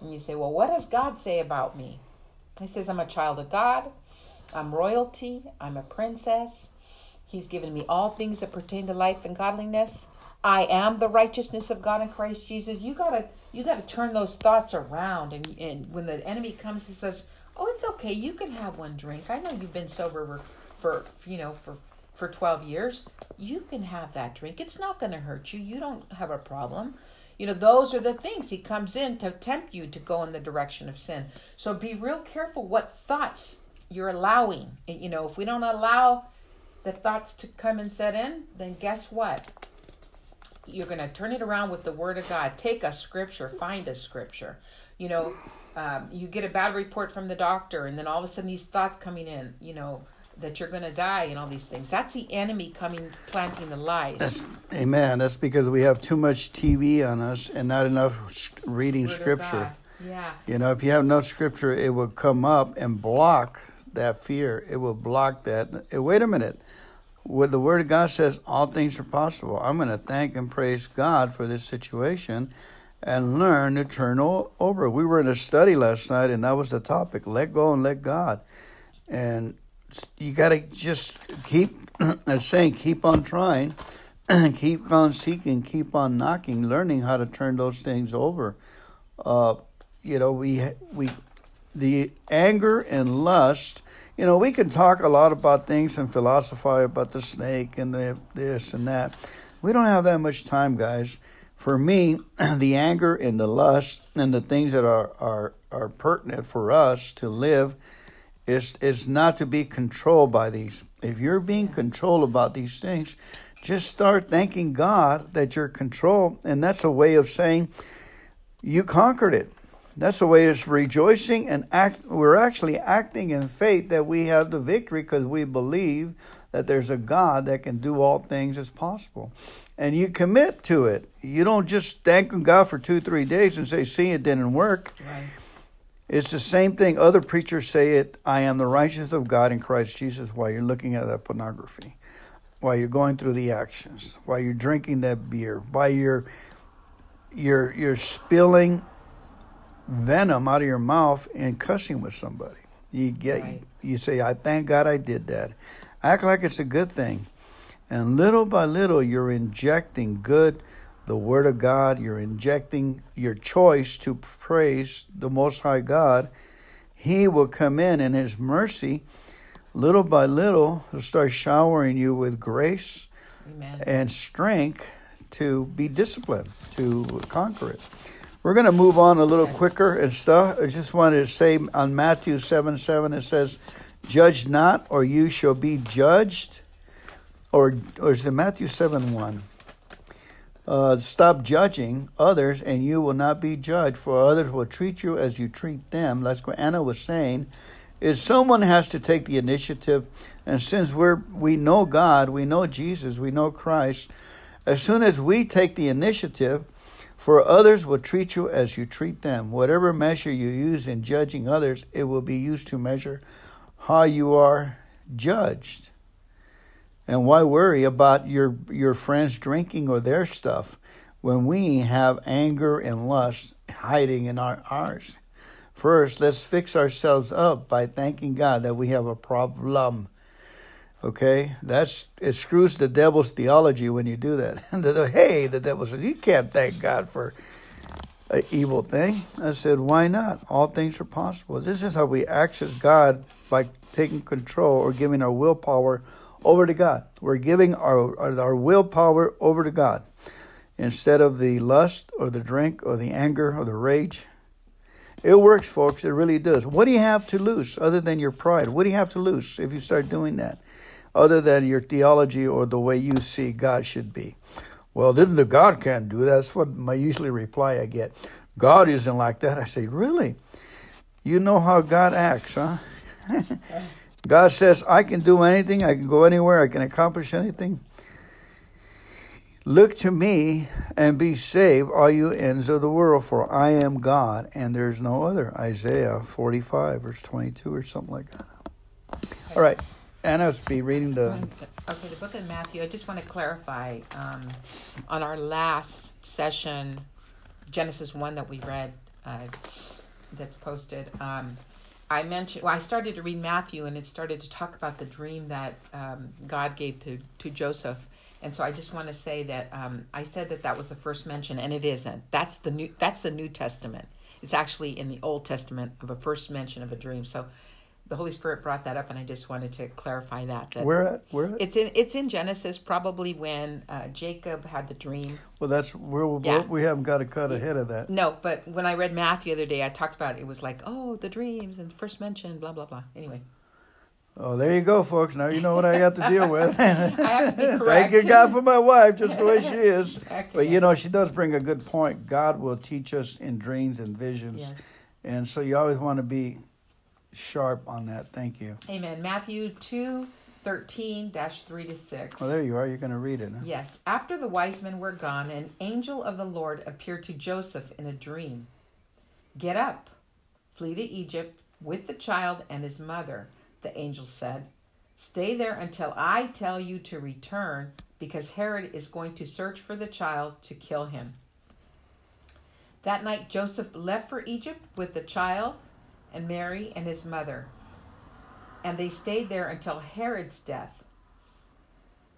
And you say, Well, what does God say about me? He says, I'm a child of God, I'm royalty, I'm a princess, He's given me all things that pertain to life and godliness. I am the righteousness of God in Christ Jesus. You gotta you gotta turn those thoughts around and, and when the enemy comes and says, Oh, it's okay, you can have one drink. I know you've been sober for, for you know, for for 12 years. You can have that drink. It's not gonna hurt you. You don't have a problem. You know, those are the things he comes in to tempt you to go in the direction of sin. So be real careful what thoughts you're allowing. You know, if we don't allow the thoughts to come and set in, then guess what? you're going to turn it around with the Word of God. Take a scripture, find a scripture. You know, um, you get a bad report from the doctor, and then all of a sudden these thoughts coming in. You know that you're going to die and all these things. That's the enemy coming, planting the lies. That's, amen. That's because we have too much TV on us and not enough reading Word scripture. Yeah. You know, if you have no scripture, it will come up and block that fear. It will block that. Wait a minute. What the Word of God says, all things are possible. I'm going to thank and praise God for this situation and learn to turn over. We were in a study last night, and that was the topic let go and let God. And you got to just keep, saying, keep on trying, keep on seeking, keep on knocking, learning how to turn those things over. Uh, you know, we we the anger and lust. You know, we can talk a lot about things and philosophize about the snake and the this and that. We don't have that much time, guys. For me, the anger and the lust and the things that are are are pertinent for us to live is is not to be controlled by these. If you're being controlled about these things, just start thanking God that you're controlled, and that's a way of saying you conquered it. That's the way it's rejoicing and act. We're actually acting in faith that we have the victory because we believe that there's a God that can do all things as possible, and you commit to it. You don't just thank God for two, three days and say, "See, it didn't work." Right. It's the same thing. Other preachers say it. I am the righteousness of God in Christ Jesus. While you're looking at that pornography, while you're going through the actions, while you're drinking that beer, while you're you're you're spilling venom out of your mouth and cussing with somebody. You get Right. you say, "I thank God I did that." Act like it's a good thing, and little by little, you're injecting good, the Word of God. You're injecting your choice to praise the Most High God. He will come in in His mercy, little by little, He'll start showering you with grace Amen. and strength to be disciplined, to conquer it. We're going to move on a little quicker and stuff. I just wanted to say on Matthew 7 7, it says, Judge not, or you shall be judged. Or, or is it Matthew 7 1? Uh, stop judging others, and you will not be judged, for others will treat you as you treat them. That's what Anna was saying. Is someone has to take the initiative, and since we're we know God, we know Jesus, we know Christ. As soon as we take the initiative, for others will treat you as you treat them. Whatever measure you use in judging others, it will be used to measure how you are judged. And why worry about your your friends drinking or their stuff when we have anger and lust hiding in our ours? First, let's fix ourselves up by thanking God that we have a problem. Okay, that's it screws the devil's theology when you do that. And the, hey, the devil says you can't thank God for an evil thing. I said, why not? All things are possible. This is how we access God by taking control or giving our willpower over to God. We're giving our, our willpower over to God instead of the lust or the drink or the anger or the rage. It works, folks. It really does. What do you have to lose other than your pride? What do you have to lose if you start doing that? Other than your theology or the way you see God should be. Well, the God can't do that. That's what my usually reply I get. God isn't like that. I say, really? You know how God acts, huh? God says, I can do anything. I can go anywhere. I can accomplish anything. Look to me and be saved, all you ends of the world, for I am God and there's no other. Isaiah 45, verse 22, or something like that. All right. Anna's be reading the. Okay, the book of Matthew. I just want to clarify um, on our last session, Genesis one that we read, uh, that's posted. Um, I mentioned. Well, I started to read Matthew, and it started to talk about the dream that um, God gave to to Joseph. And so I just want to say that um, I said that that was the first mention, and it isn't. That's the new. That's the New Testament. It's actually in the Old Testament of a first mention of a dream. So the Holy Spirit brought that up, and I just wanted to clarify that. that Where at? Where at? it's in it's in Genesis, probably when uh, Jacob had the dream. Well, that's where we Yeah. we haven't got to cut ahead of that. No, but when I read Matthew the other day, I talked about it, it was like, oh, the dreams and first mention, blah blah blah. Anyway, Oh, there you go, folks. Now you know what I got to deal with. I have to be correct. Thank you, God, for my wife, just the way she is. But you know, she does bring a good point. God will teach us in dreams and visions. And so you always want to be sharp on that. Thank you. Amen. Matthew 2 13 3 to 6. Well, there you are. You're going to read it. Huh? Yes. After the wise men were gone, an angel of the Lord appeared to Joseph in a dream. Get up, flee to Egypt with the child and his mother, the angel said. Stay there until I tell you to return, because Herod is going to search for the child to kill him. That night, Joseph left for Egypt with the child and Mary and his mother, and they stayed there until Herod's death.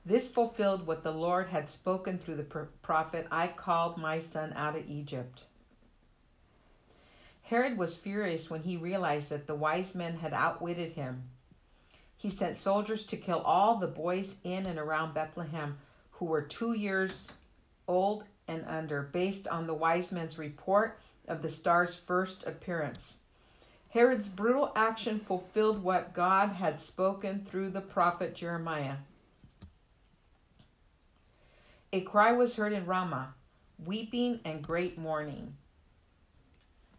This fulfilled what the Lord had spoken through the prophet I called my son out of Egypt. Herod was furious when he realized that the wise men had outwitted him. He sent soldiers to kill all the boys in and around Bethlehem who were two years old and under, based on the wise men's report of the star's first appearance. Herod's brutal action fulfilled what God had spoken through the prophet Jeremiah. A cry was heard in Ramah, weeping and great mourning.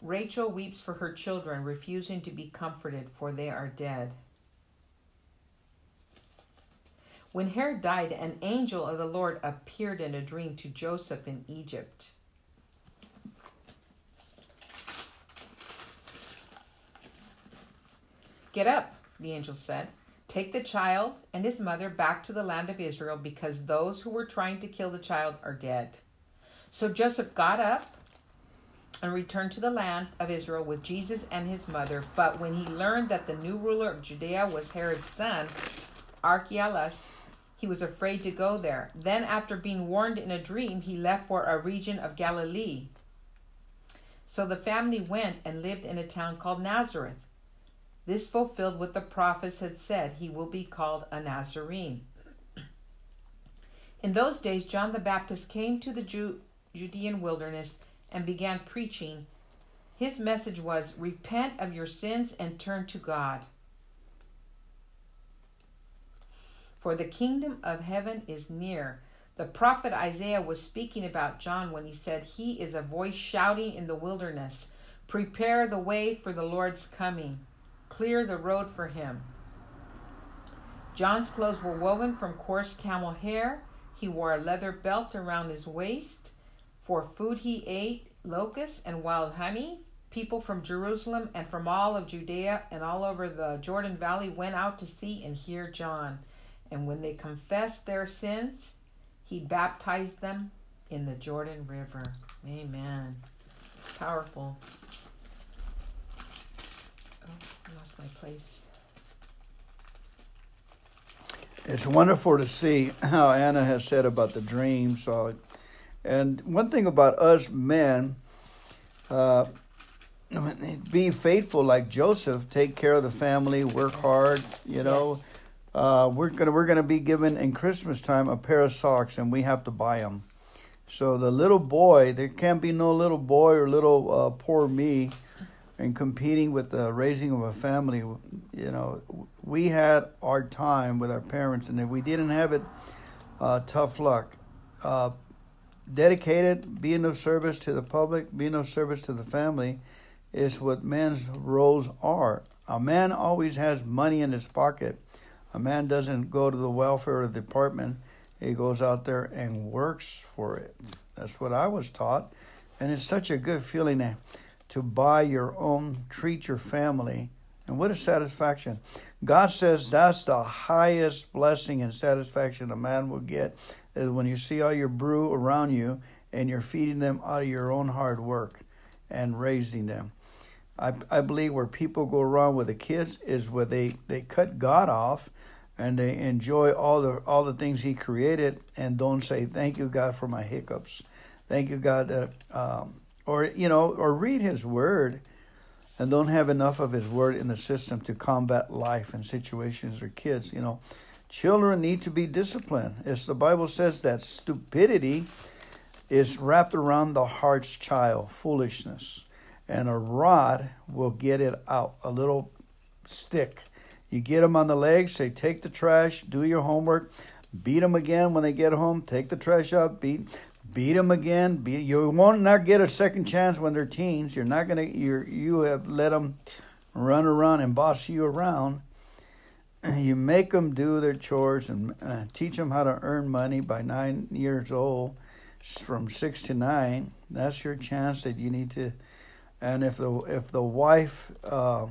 Rachel weeps for her children, refusing to be comforted, for they are dead. When Herod died, an angel of the Lord appeared in a dream to Joseph in Egypt. Get up, the angel said. Take the child and his mother back to the land of Israel because those who were trying to kill the child are dead. So Joseph got up and returned to the land of Israel with Jesus and his mother. But when he learned that the new ruler of Judea was Herod's son, Archelaus, he was afraid to go there. Then, after being warned in a dream, he left for a region of Galilee. So the family went and lived in a town called Nazareth. This fulfilled what the prophets had said he will be called a Nazarene. In those days, John the Baptist came to the Ju- Judean wilderness and began preaching. His message was repent of your sins and turn to God. For the kingdom of heaven is near. The prophet Isaiah was speaking about John when he said, He is a voice shouting in the wilderness, Prepare the way for the Lord's coming, clear the road for him. John's clothes were woven from coarse camel hair. He wore a leather belt around his waist. For food, he ate locusts and wild honey. People from Jerusalem and from all of Judea and all over the Jordan Valley went out to see and hear John. And when they confessed their sins, he baptized them in the Jordan River. Amen. Powerful. Oh, I lost my place. It's wonderful to see how Anna has said about the dream. So, and one thing about us men, uh, be faithful like Joseph, take care of the family, work hard. You know, Yes. uh, we're gonna we're gonna be given in Christmas time a pair of socks, and we have to buy them. So the little boy, there can't be no little boy or little uh, poor me, in competing with the raising of a family. You know, we had our time with our parents, and if we didn't have it, uh, tough luck. Uh, dedicated, being of service to the public, being of service to the family, is what man's roles are. A man always has money in his pocket. A man doesn't go to the welfare department. He goes out there and works for it. That's what I was taught. And it's such a good feeling to, buy your own, treat your family. And what a satisfaction. God says that's the highest blessing and satisfaction a man will get is when you see all your brew around you and you're feeding them out of your own hard work and raising them. I, I believe where people go wrong with the kids is where they, they cut God off and they enjoy all the all the things He created and don't say thank you God for my hiccups, thank you God that um, or you know or read His Word and don't have enough of His Word in the system to combat life and situations or kids. You know, children need to be disciplined. As the Bible says that stupidity is wrapped around the heart's child, foolishness, and a rod will get it out. A little stick You get them on the legs, say, take the trash, do your homework, beat them again when they get home, take the trash out, beat beat them again. Beat, you won't not get a second chance when they're teens. You're not gonna you you have let them run around and boss you around. You make them do their chores and uh, teach them how to earn money by nine years old, from six to nine. That's your chance that you need to. And if the if the wife uh,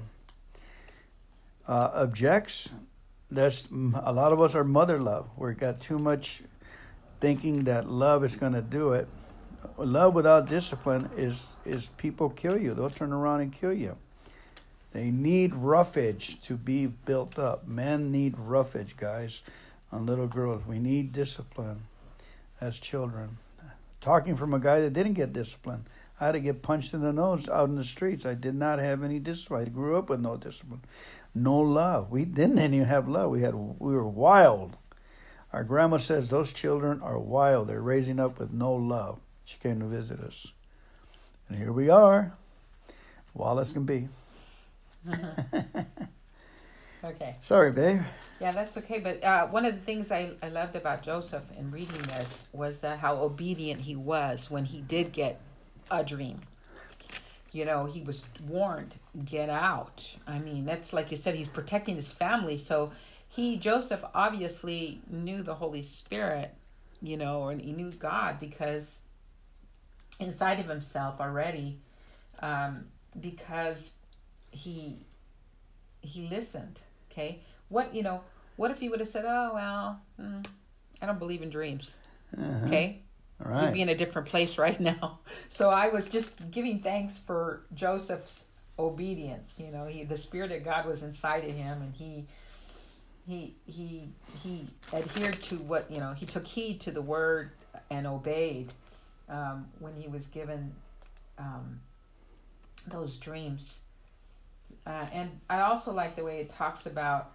uh, objects, that's a lot of us are mother love. We've got too much thinking that love is going to do it. Love without discipline is is people kill you. They'll turn around and kill you. They need roughage to be built up. Men need roughage, guys, on little girls. We need discipline as children. Talking from a guy that didn't get discipline. I had to get punched in the nose out in the streets. I did not have any discipline. I grew up with no discipline, no love. We didn't even have love. We had we were wild. Our grandma says those children are wild. They're raising up with no love. She came to visit us. And here we are, wild as can be. okay. Sorry, babe. Yeah, that's okay. But uh, one of the things I, I loved about Joseph in reading this was that how obedient he was when he did get a dream. You know, he was warned, get out. I mean, that's like you said, he's protecting his family. So he Joseph obviously knew the Holy Spirit, you know, and he knew God because inside of himself already, um, because he he listened. Okay, what you know? What if he would have said, "Oh well, mm, I don't believe in dreams." Uh-huh. Okay, all right. You'd be in a different place right now. So I was just giving thanks for Joseph's obedience. You know, he the spirit of God was inside of him, and he he he he adhered to what you know he took heed to the word and obeyed um, when he was given um, those dreams. Uh, and i also like the way it talks about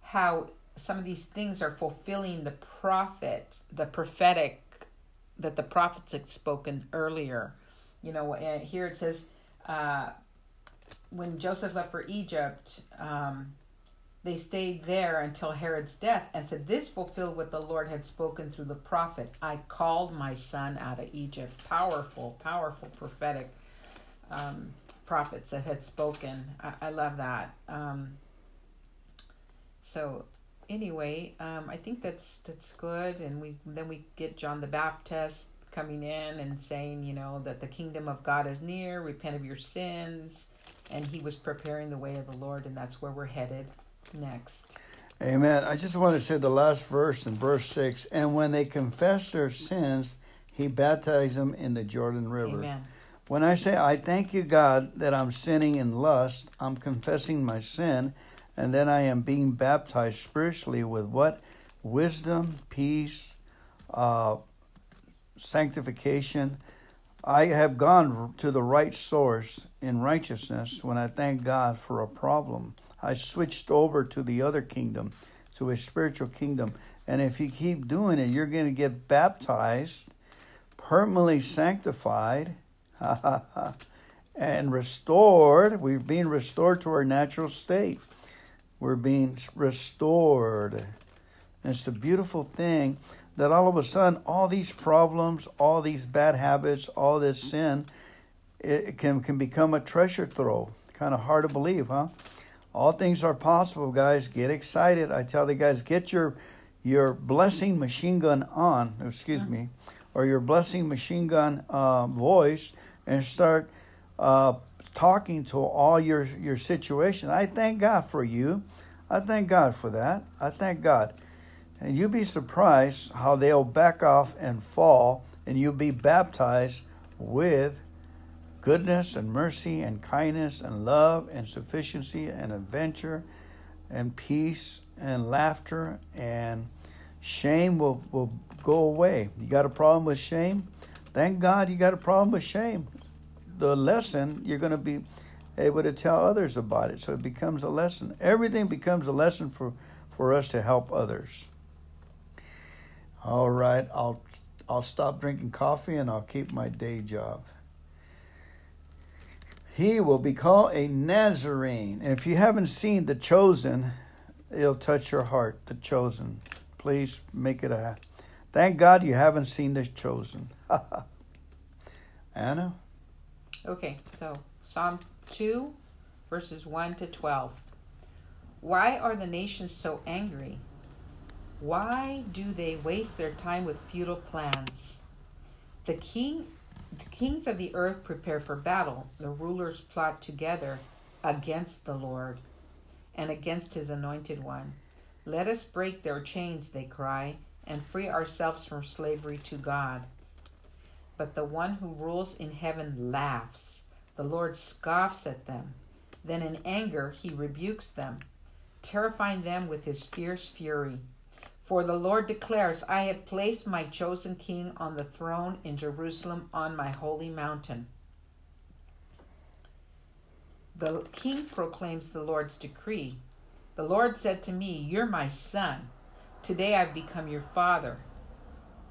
how some of these things are fulfilling the prophet the prophetic that the prophets had spoken earlier. You know and here it says uh, when joseph left for egypt um, they stayed there until Herod's death and said, This fulfilled what the Lord had spoken through the prophet. I called my son out of Egypt. Powerful, powerful prophetic um, prophets that had spoken. I, I love that. Um, so, anyway, um, I think that's that's good. And we then we get John the Baptist coming in and saying, you know, that the kingdom of God is near. Repent of your sins. And he was preparing the way of the Lord, and that's where we're headed next. Amen. I just want to say the last verse in verse 6 and when they confess their sins, he baptized them in the Jordan River. Amen. When I say, I thank you, God, that I'm sinning in lust, I'm confessing my sin, and then I am being baptized spiritually with what? Wisdom, peace, uh, sanctification. I have gone to the right source in righteousness when I thank God for a problem. I switched over to the other kingdom, to a spiritual kingdom. And if you keep doing it, you're going to get baptized, permanently sanctified, and restored. We're being restored to our natural state. We're being restored. And it's a beautiful thing that all of a sudden, all these problems, all these bad habits, all this sin, it can, can become a treasure throw. Kind of hard to believe, huh? All things are possible, guys. Get excited. I tell the guys, get your your blessing machine gun on, excuse me, or your blessing machine gun uh, voice and start uh, talking to all your your situation. I thank God for you. I thank God for that. I thank God. And you'll be surprised how they'll back off and fall, and you'll be baptized with goodness and mercy and kindness and love and sufficiency and adventure and peace and laughter and shame will, will go away. You got a problem with shame? Thank God you got a problem with shame. The lesson, you're going to be able to tell others about it. So it becomes a lesson. Everything becomes a lesson for, for us to help others. All right, I'll I'll stop drinking coffee and I'll keep my day job he will be called a Nazarene. And if you haven't seen The Chosen, it'll touch your heart, the chosen. Please make it a. Thank God you haven't seen the chosen. Anna? Okay, so Psalm 2, verses 1 to 12. Why are the nations so angry? Why do they waste their time with futile plans? The king the kings of the earth prepare for battle. The rulers plot together against the Lord and against his anointed one. Let us break their chains, they cry, and free ourselves from slavery to God. But the one who rules in heaven laughs. The Lord scoffs at them. Then in anger he rebukes them, terrifying them with his fierce fury. For the Lord declares, I have placed my chosen king on the throne in Jerusalem on my holy mountain. The king proclaims the Lord's decree. The Lord said to me, You're my son. Today I've become your father.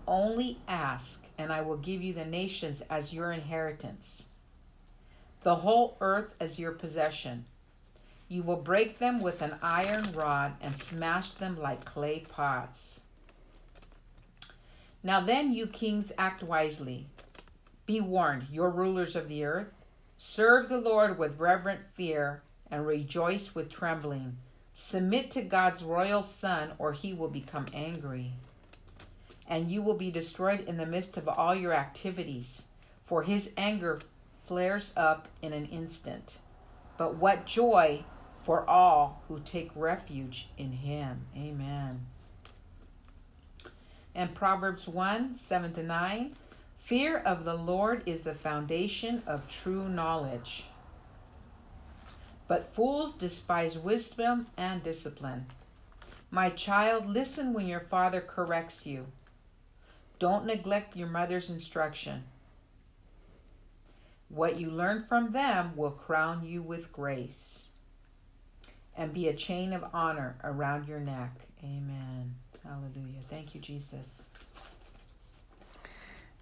Only ask, and I will give you the nations as your inheritance, the whole earth as your possession. You will break them with an iron rod and smash them like clay pots. Now then, you kings, act wisely. Be warned, your rulers of the earth. Serve the Lord with reverent fear and rejoice with trembling. Submit to God's royal Son, or he will become angry. And you will be destroyed in the midst of all your activities, for his anger flares up in an instant. But what joy for all who take refuge in him. Amen. And Proverbs 1 7 to 9 Fear of the Lord is the foundation of true knowledge. But fools despise wisdom and discipline. My child, listen when your father corrects you. Don't neglect your mother's instruction. What you learn from them will crown you with grace and be a chain of honor around your neck. Amen. Hallelujah. Thank you, Jesus.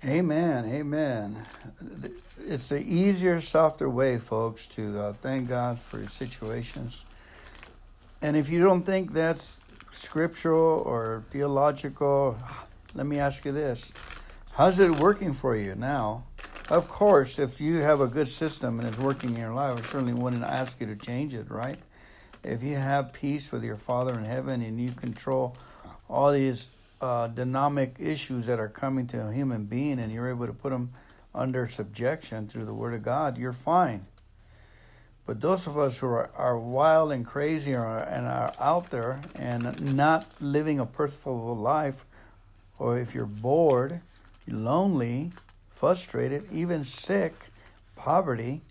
Amen. Amen. It's the easier, softer way, folks, to uh, thank God for your situations. And if you don't think that's scriptural or theological, let me ask you this How's it working for you now? Of course, if you have a good system and it's working in your life, I certainly wouldn't ask you to change it, right? If you have peace with your Father in heaven and you control all these uh, dynamic issues that are coming to a human being and you're able to put them under subjection through the Word of God, you're fine. But those of us who are, are wild and crazy are, and are out there and not living a purposeful life, or if you're bored, lonely, frustrated, even sick, poverty,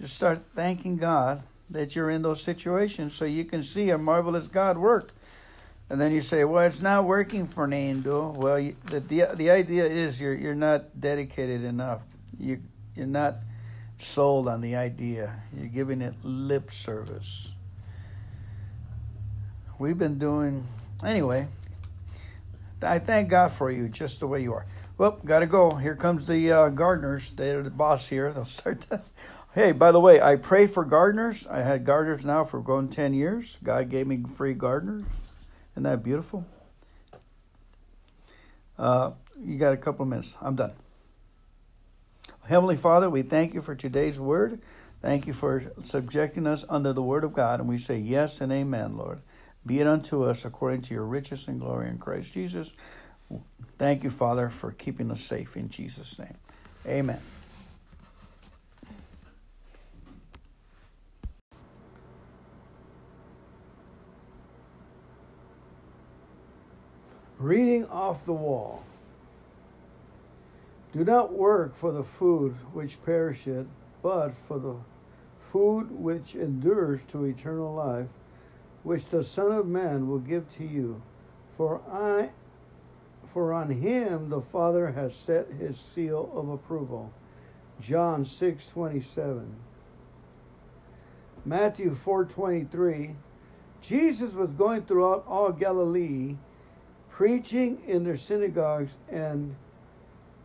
just start thanking God that you're in those situations so you can see a marvelous God work. And then you say, well, it's not working, Fernando. Well, you, the, the, the idea is you're, you're not dedicated enough. You, you're not sold on the idea. You're giving it lip service. We've been doing, anyway, I thank God for you just the way you are. Well, got to go. Here comes the uh, gardeners. They're the boss here. They'll start to Hey, by the way, I pray for gardeners. I had gardeners now for going 10 years. God gave me free gardeners. Isn't that beautiful? Uh, you got a couple of minutes. I'm done. Heavenly Father, we thank you for today's word. Thank you for subjecting us under the word of God. And we say yes and amen, Lord. Be it unto us according to your riches and glory in Christ Jesus. Thank you, Father, for keeping us safe in Jesus' name. Amen. Reading off the wall. Do not work for the food which perisheth, but for the food which endures to eternal life, which the Son of Man will give to you. For I for on him the Father has set his seal of approval. John 6:27. Matthew 4:23. Jesus was going throughout all Galilee preaching in their synagogues and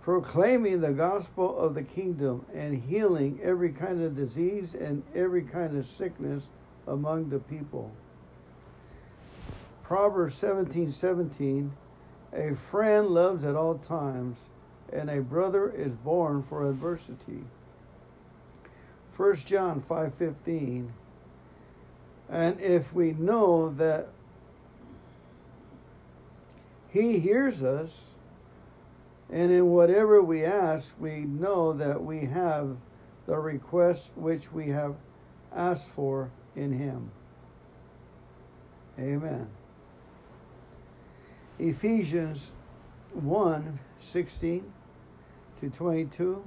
proclaiming the gospel of the kingdom and healing every kind of disease and every kind of sickness among the people. Proverbs 17 17, a friend loves at all times, and a brother is born for adversity. 1 John 5 15, and if we know that he hears us, and in whatever we ask, we know that we have the request which we have asked for in Him. Amen. Ephesians 1 16 to 22.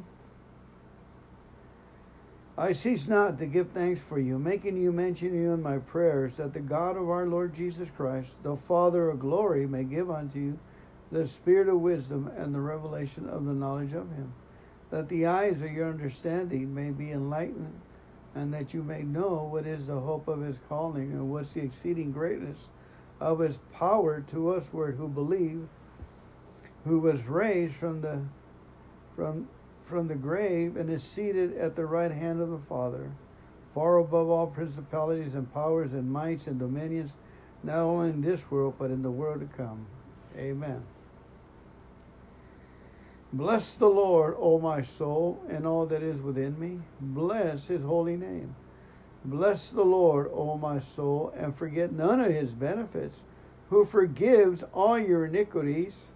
I cease not to give thanks for you, making you mention you in my prayers, that the God of our Lord Jesus Christ, the Father of glory, may give unto you the spirit of wisdom and the revelation of the knowledge of him, that the eyes of your understanding may be enlightened, and that you may know what is the hope of his calling, and what's the exceeding greatness of his power to usward who believe, who was raised from the from from the grave and is seated at the right hand of the Father, far above all principalities and powers and mights and dominions, not only in this world, but in the world to come. Amen. Bless the Lord, O my soul, and all that is within me. Bless his holy name. Bless the Lord, O my soul, and forget none of his benefits, who forgives all your iniquities,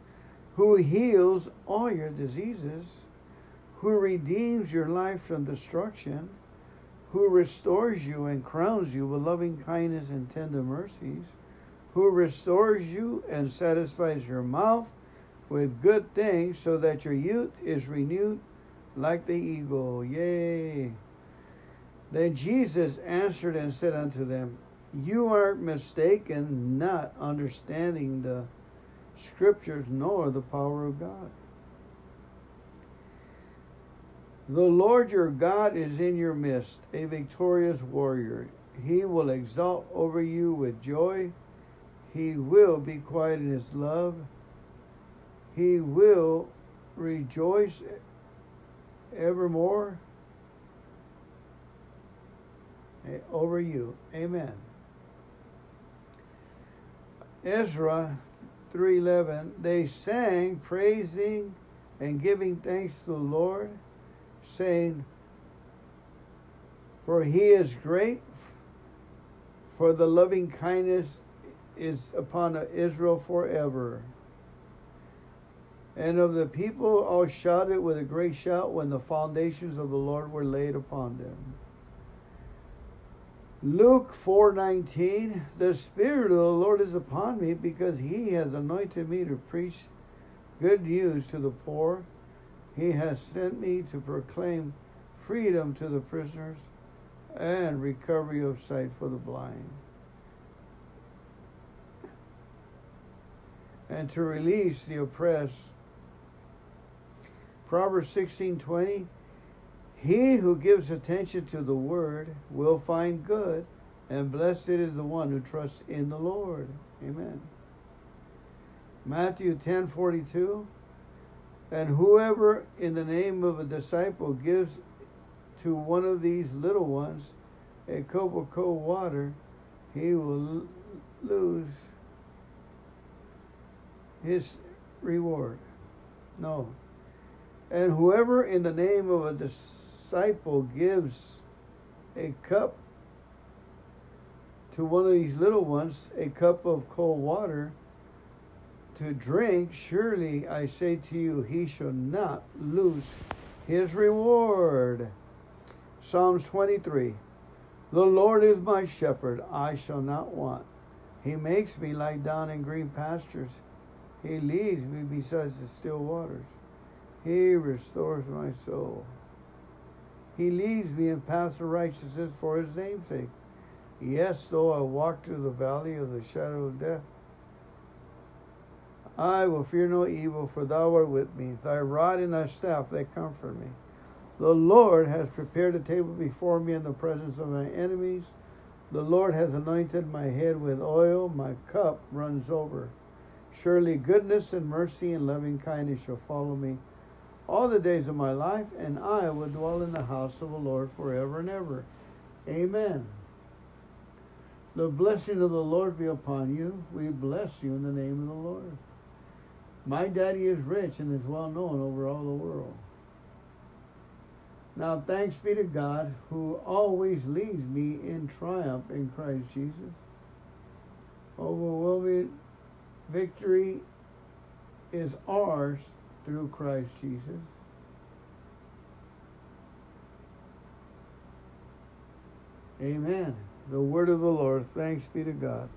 who heals all your diseases who redeems your life from destruction, who restores you and crowns you with loving kindness and tender mercies, who restores you and satisfies your mouth with good things, so that your youth is renewed like the eagle. Yea. Then Jesus answered and said unto them, You are mistaken, not understanding the scriptures nor the power of God. The Lord your God is in your midst, a victorious warrior. He will exalt over you with joy. He will be quiet in his love. He will rejoice evermore eh, over you. Amen. Ezra 3:11 they sang praising and giving thanks to the Lord saying, For he is great, for the loving kindness is upon Israel forever. And of the people all shouted with a great shout when the foundations of the Lord were laid upon them. Luke 4:19 The spirit of the Lord is upon me because he has anointed me to preach good news to the poor he has sent me to proclaim freedom to the prisoners and recovery of sight for the blind, and to release the oppressed. Proverbs 16:20 He who gives attention to the word will find good, and blessed is the one who trusts in the Lord. Amen. Matthew 10:42 and whoever in the name of a disciple gives to one of these little ones a cup of cold water, he will lose his reward. No. And whoever in the name of a disciple gives a cup to one of these little ones, a cup of cold water, to drink, surely I say to you, he shall not lose his reward. Psalms 23 The Lord is my shepherd, I shall not want. He makes me lie down in green pastures. He leads me beside the still waters. He restores my soul. He leads me in paths of righteousness for his name's sake. Yes, though I walk through the valley of the shadow of death, I will fear no evil, for thou art with me. Thy rod and thy staff, they comfort me. The Lord has prepared a table before me in the presence of my enemies. The Lord has anointed my head with oil, my cup runs over. Surely goodness and mercy and loving kindness shall follow me all the days of my life, and I will dwell in the house of the Lord forever and ever. Amen. The blessing of the Lord be upon you. We bless you in the name of the Lord. My daddy is rich and is well known over all the world. Now thanks be to God who always leads me in triumph in Christ Jesus. Overwhelming victory is ours through Christ Jesus. Amen. The word of the Lord. Thanks be to God.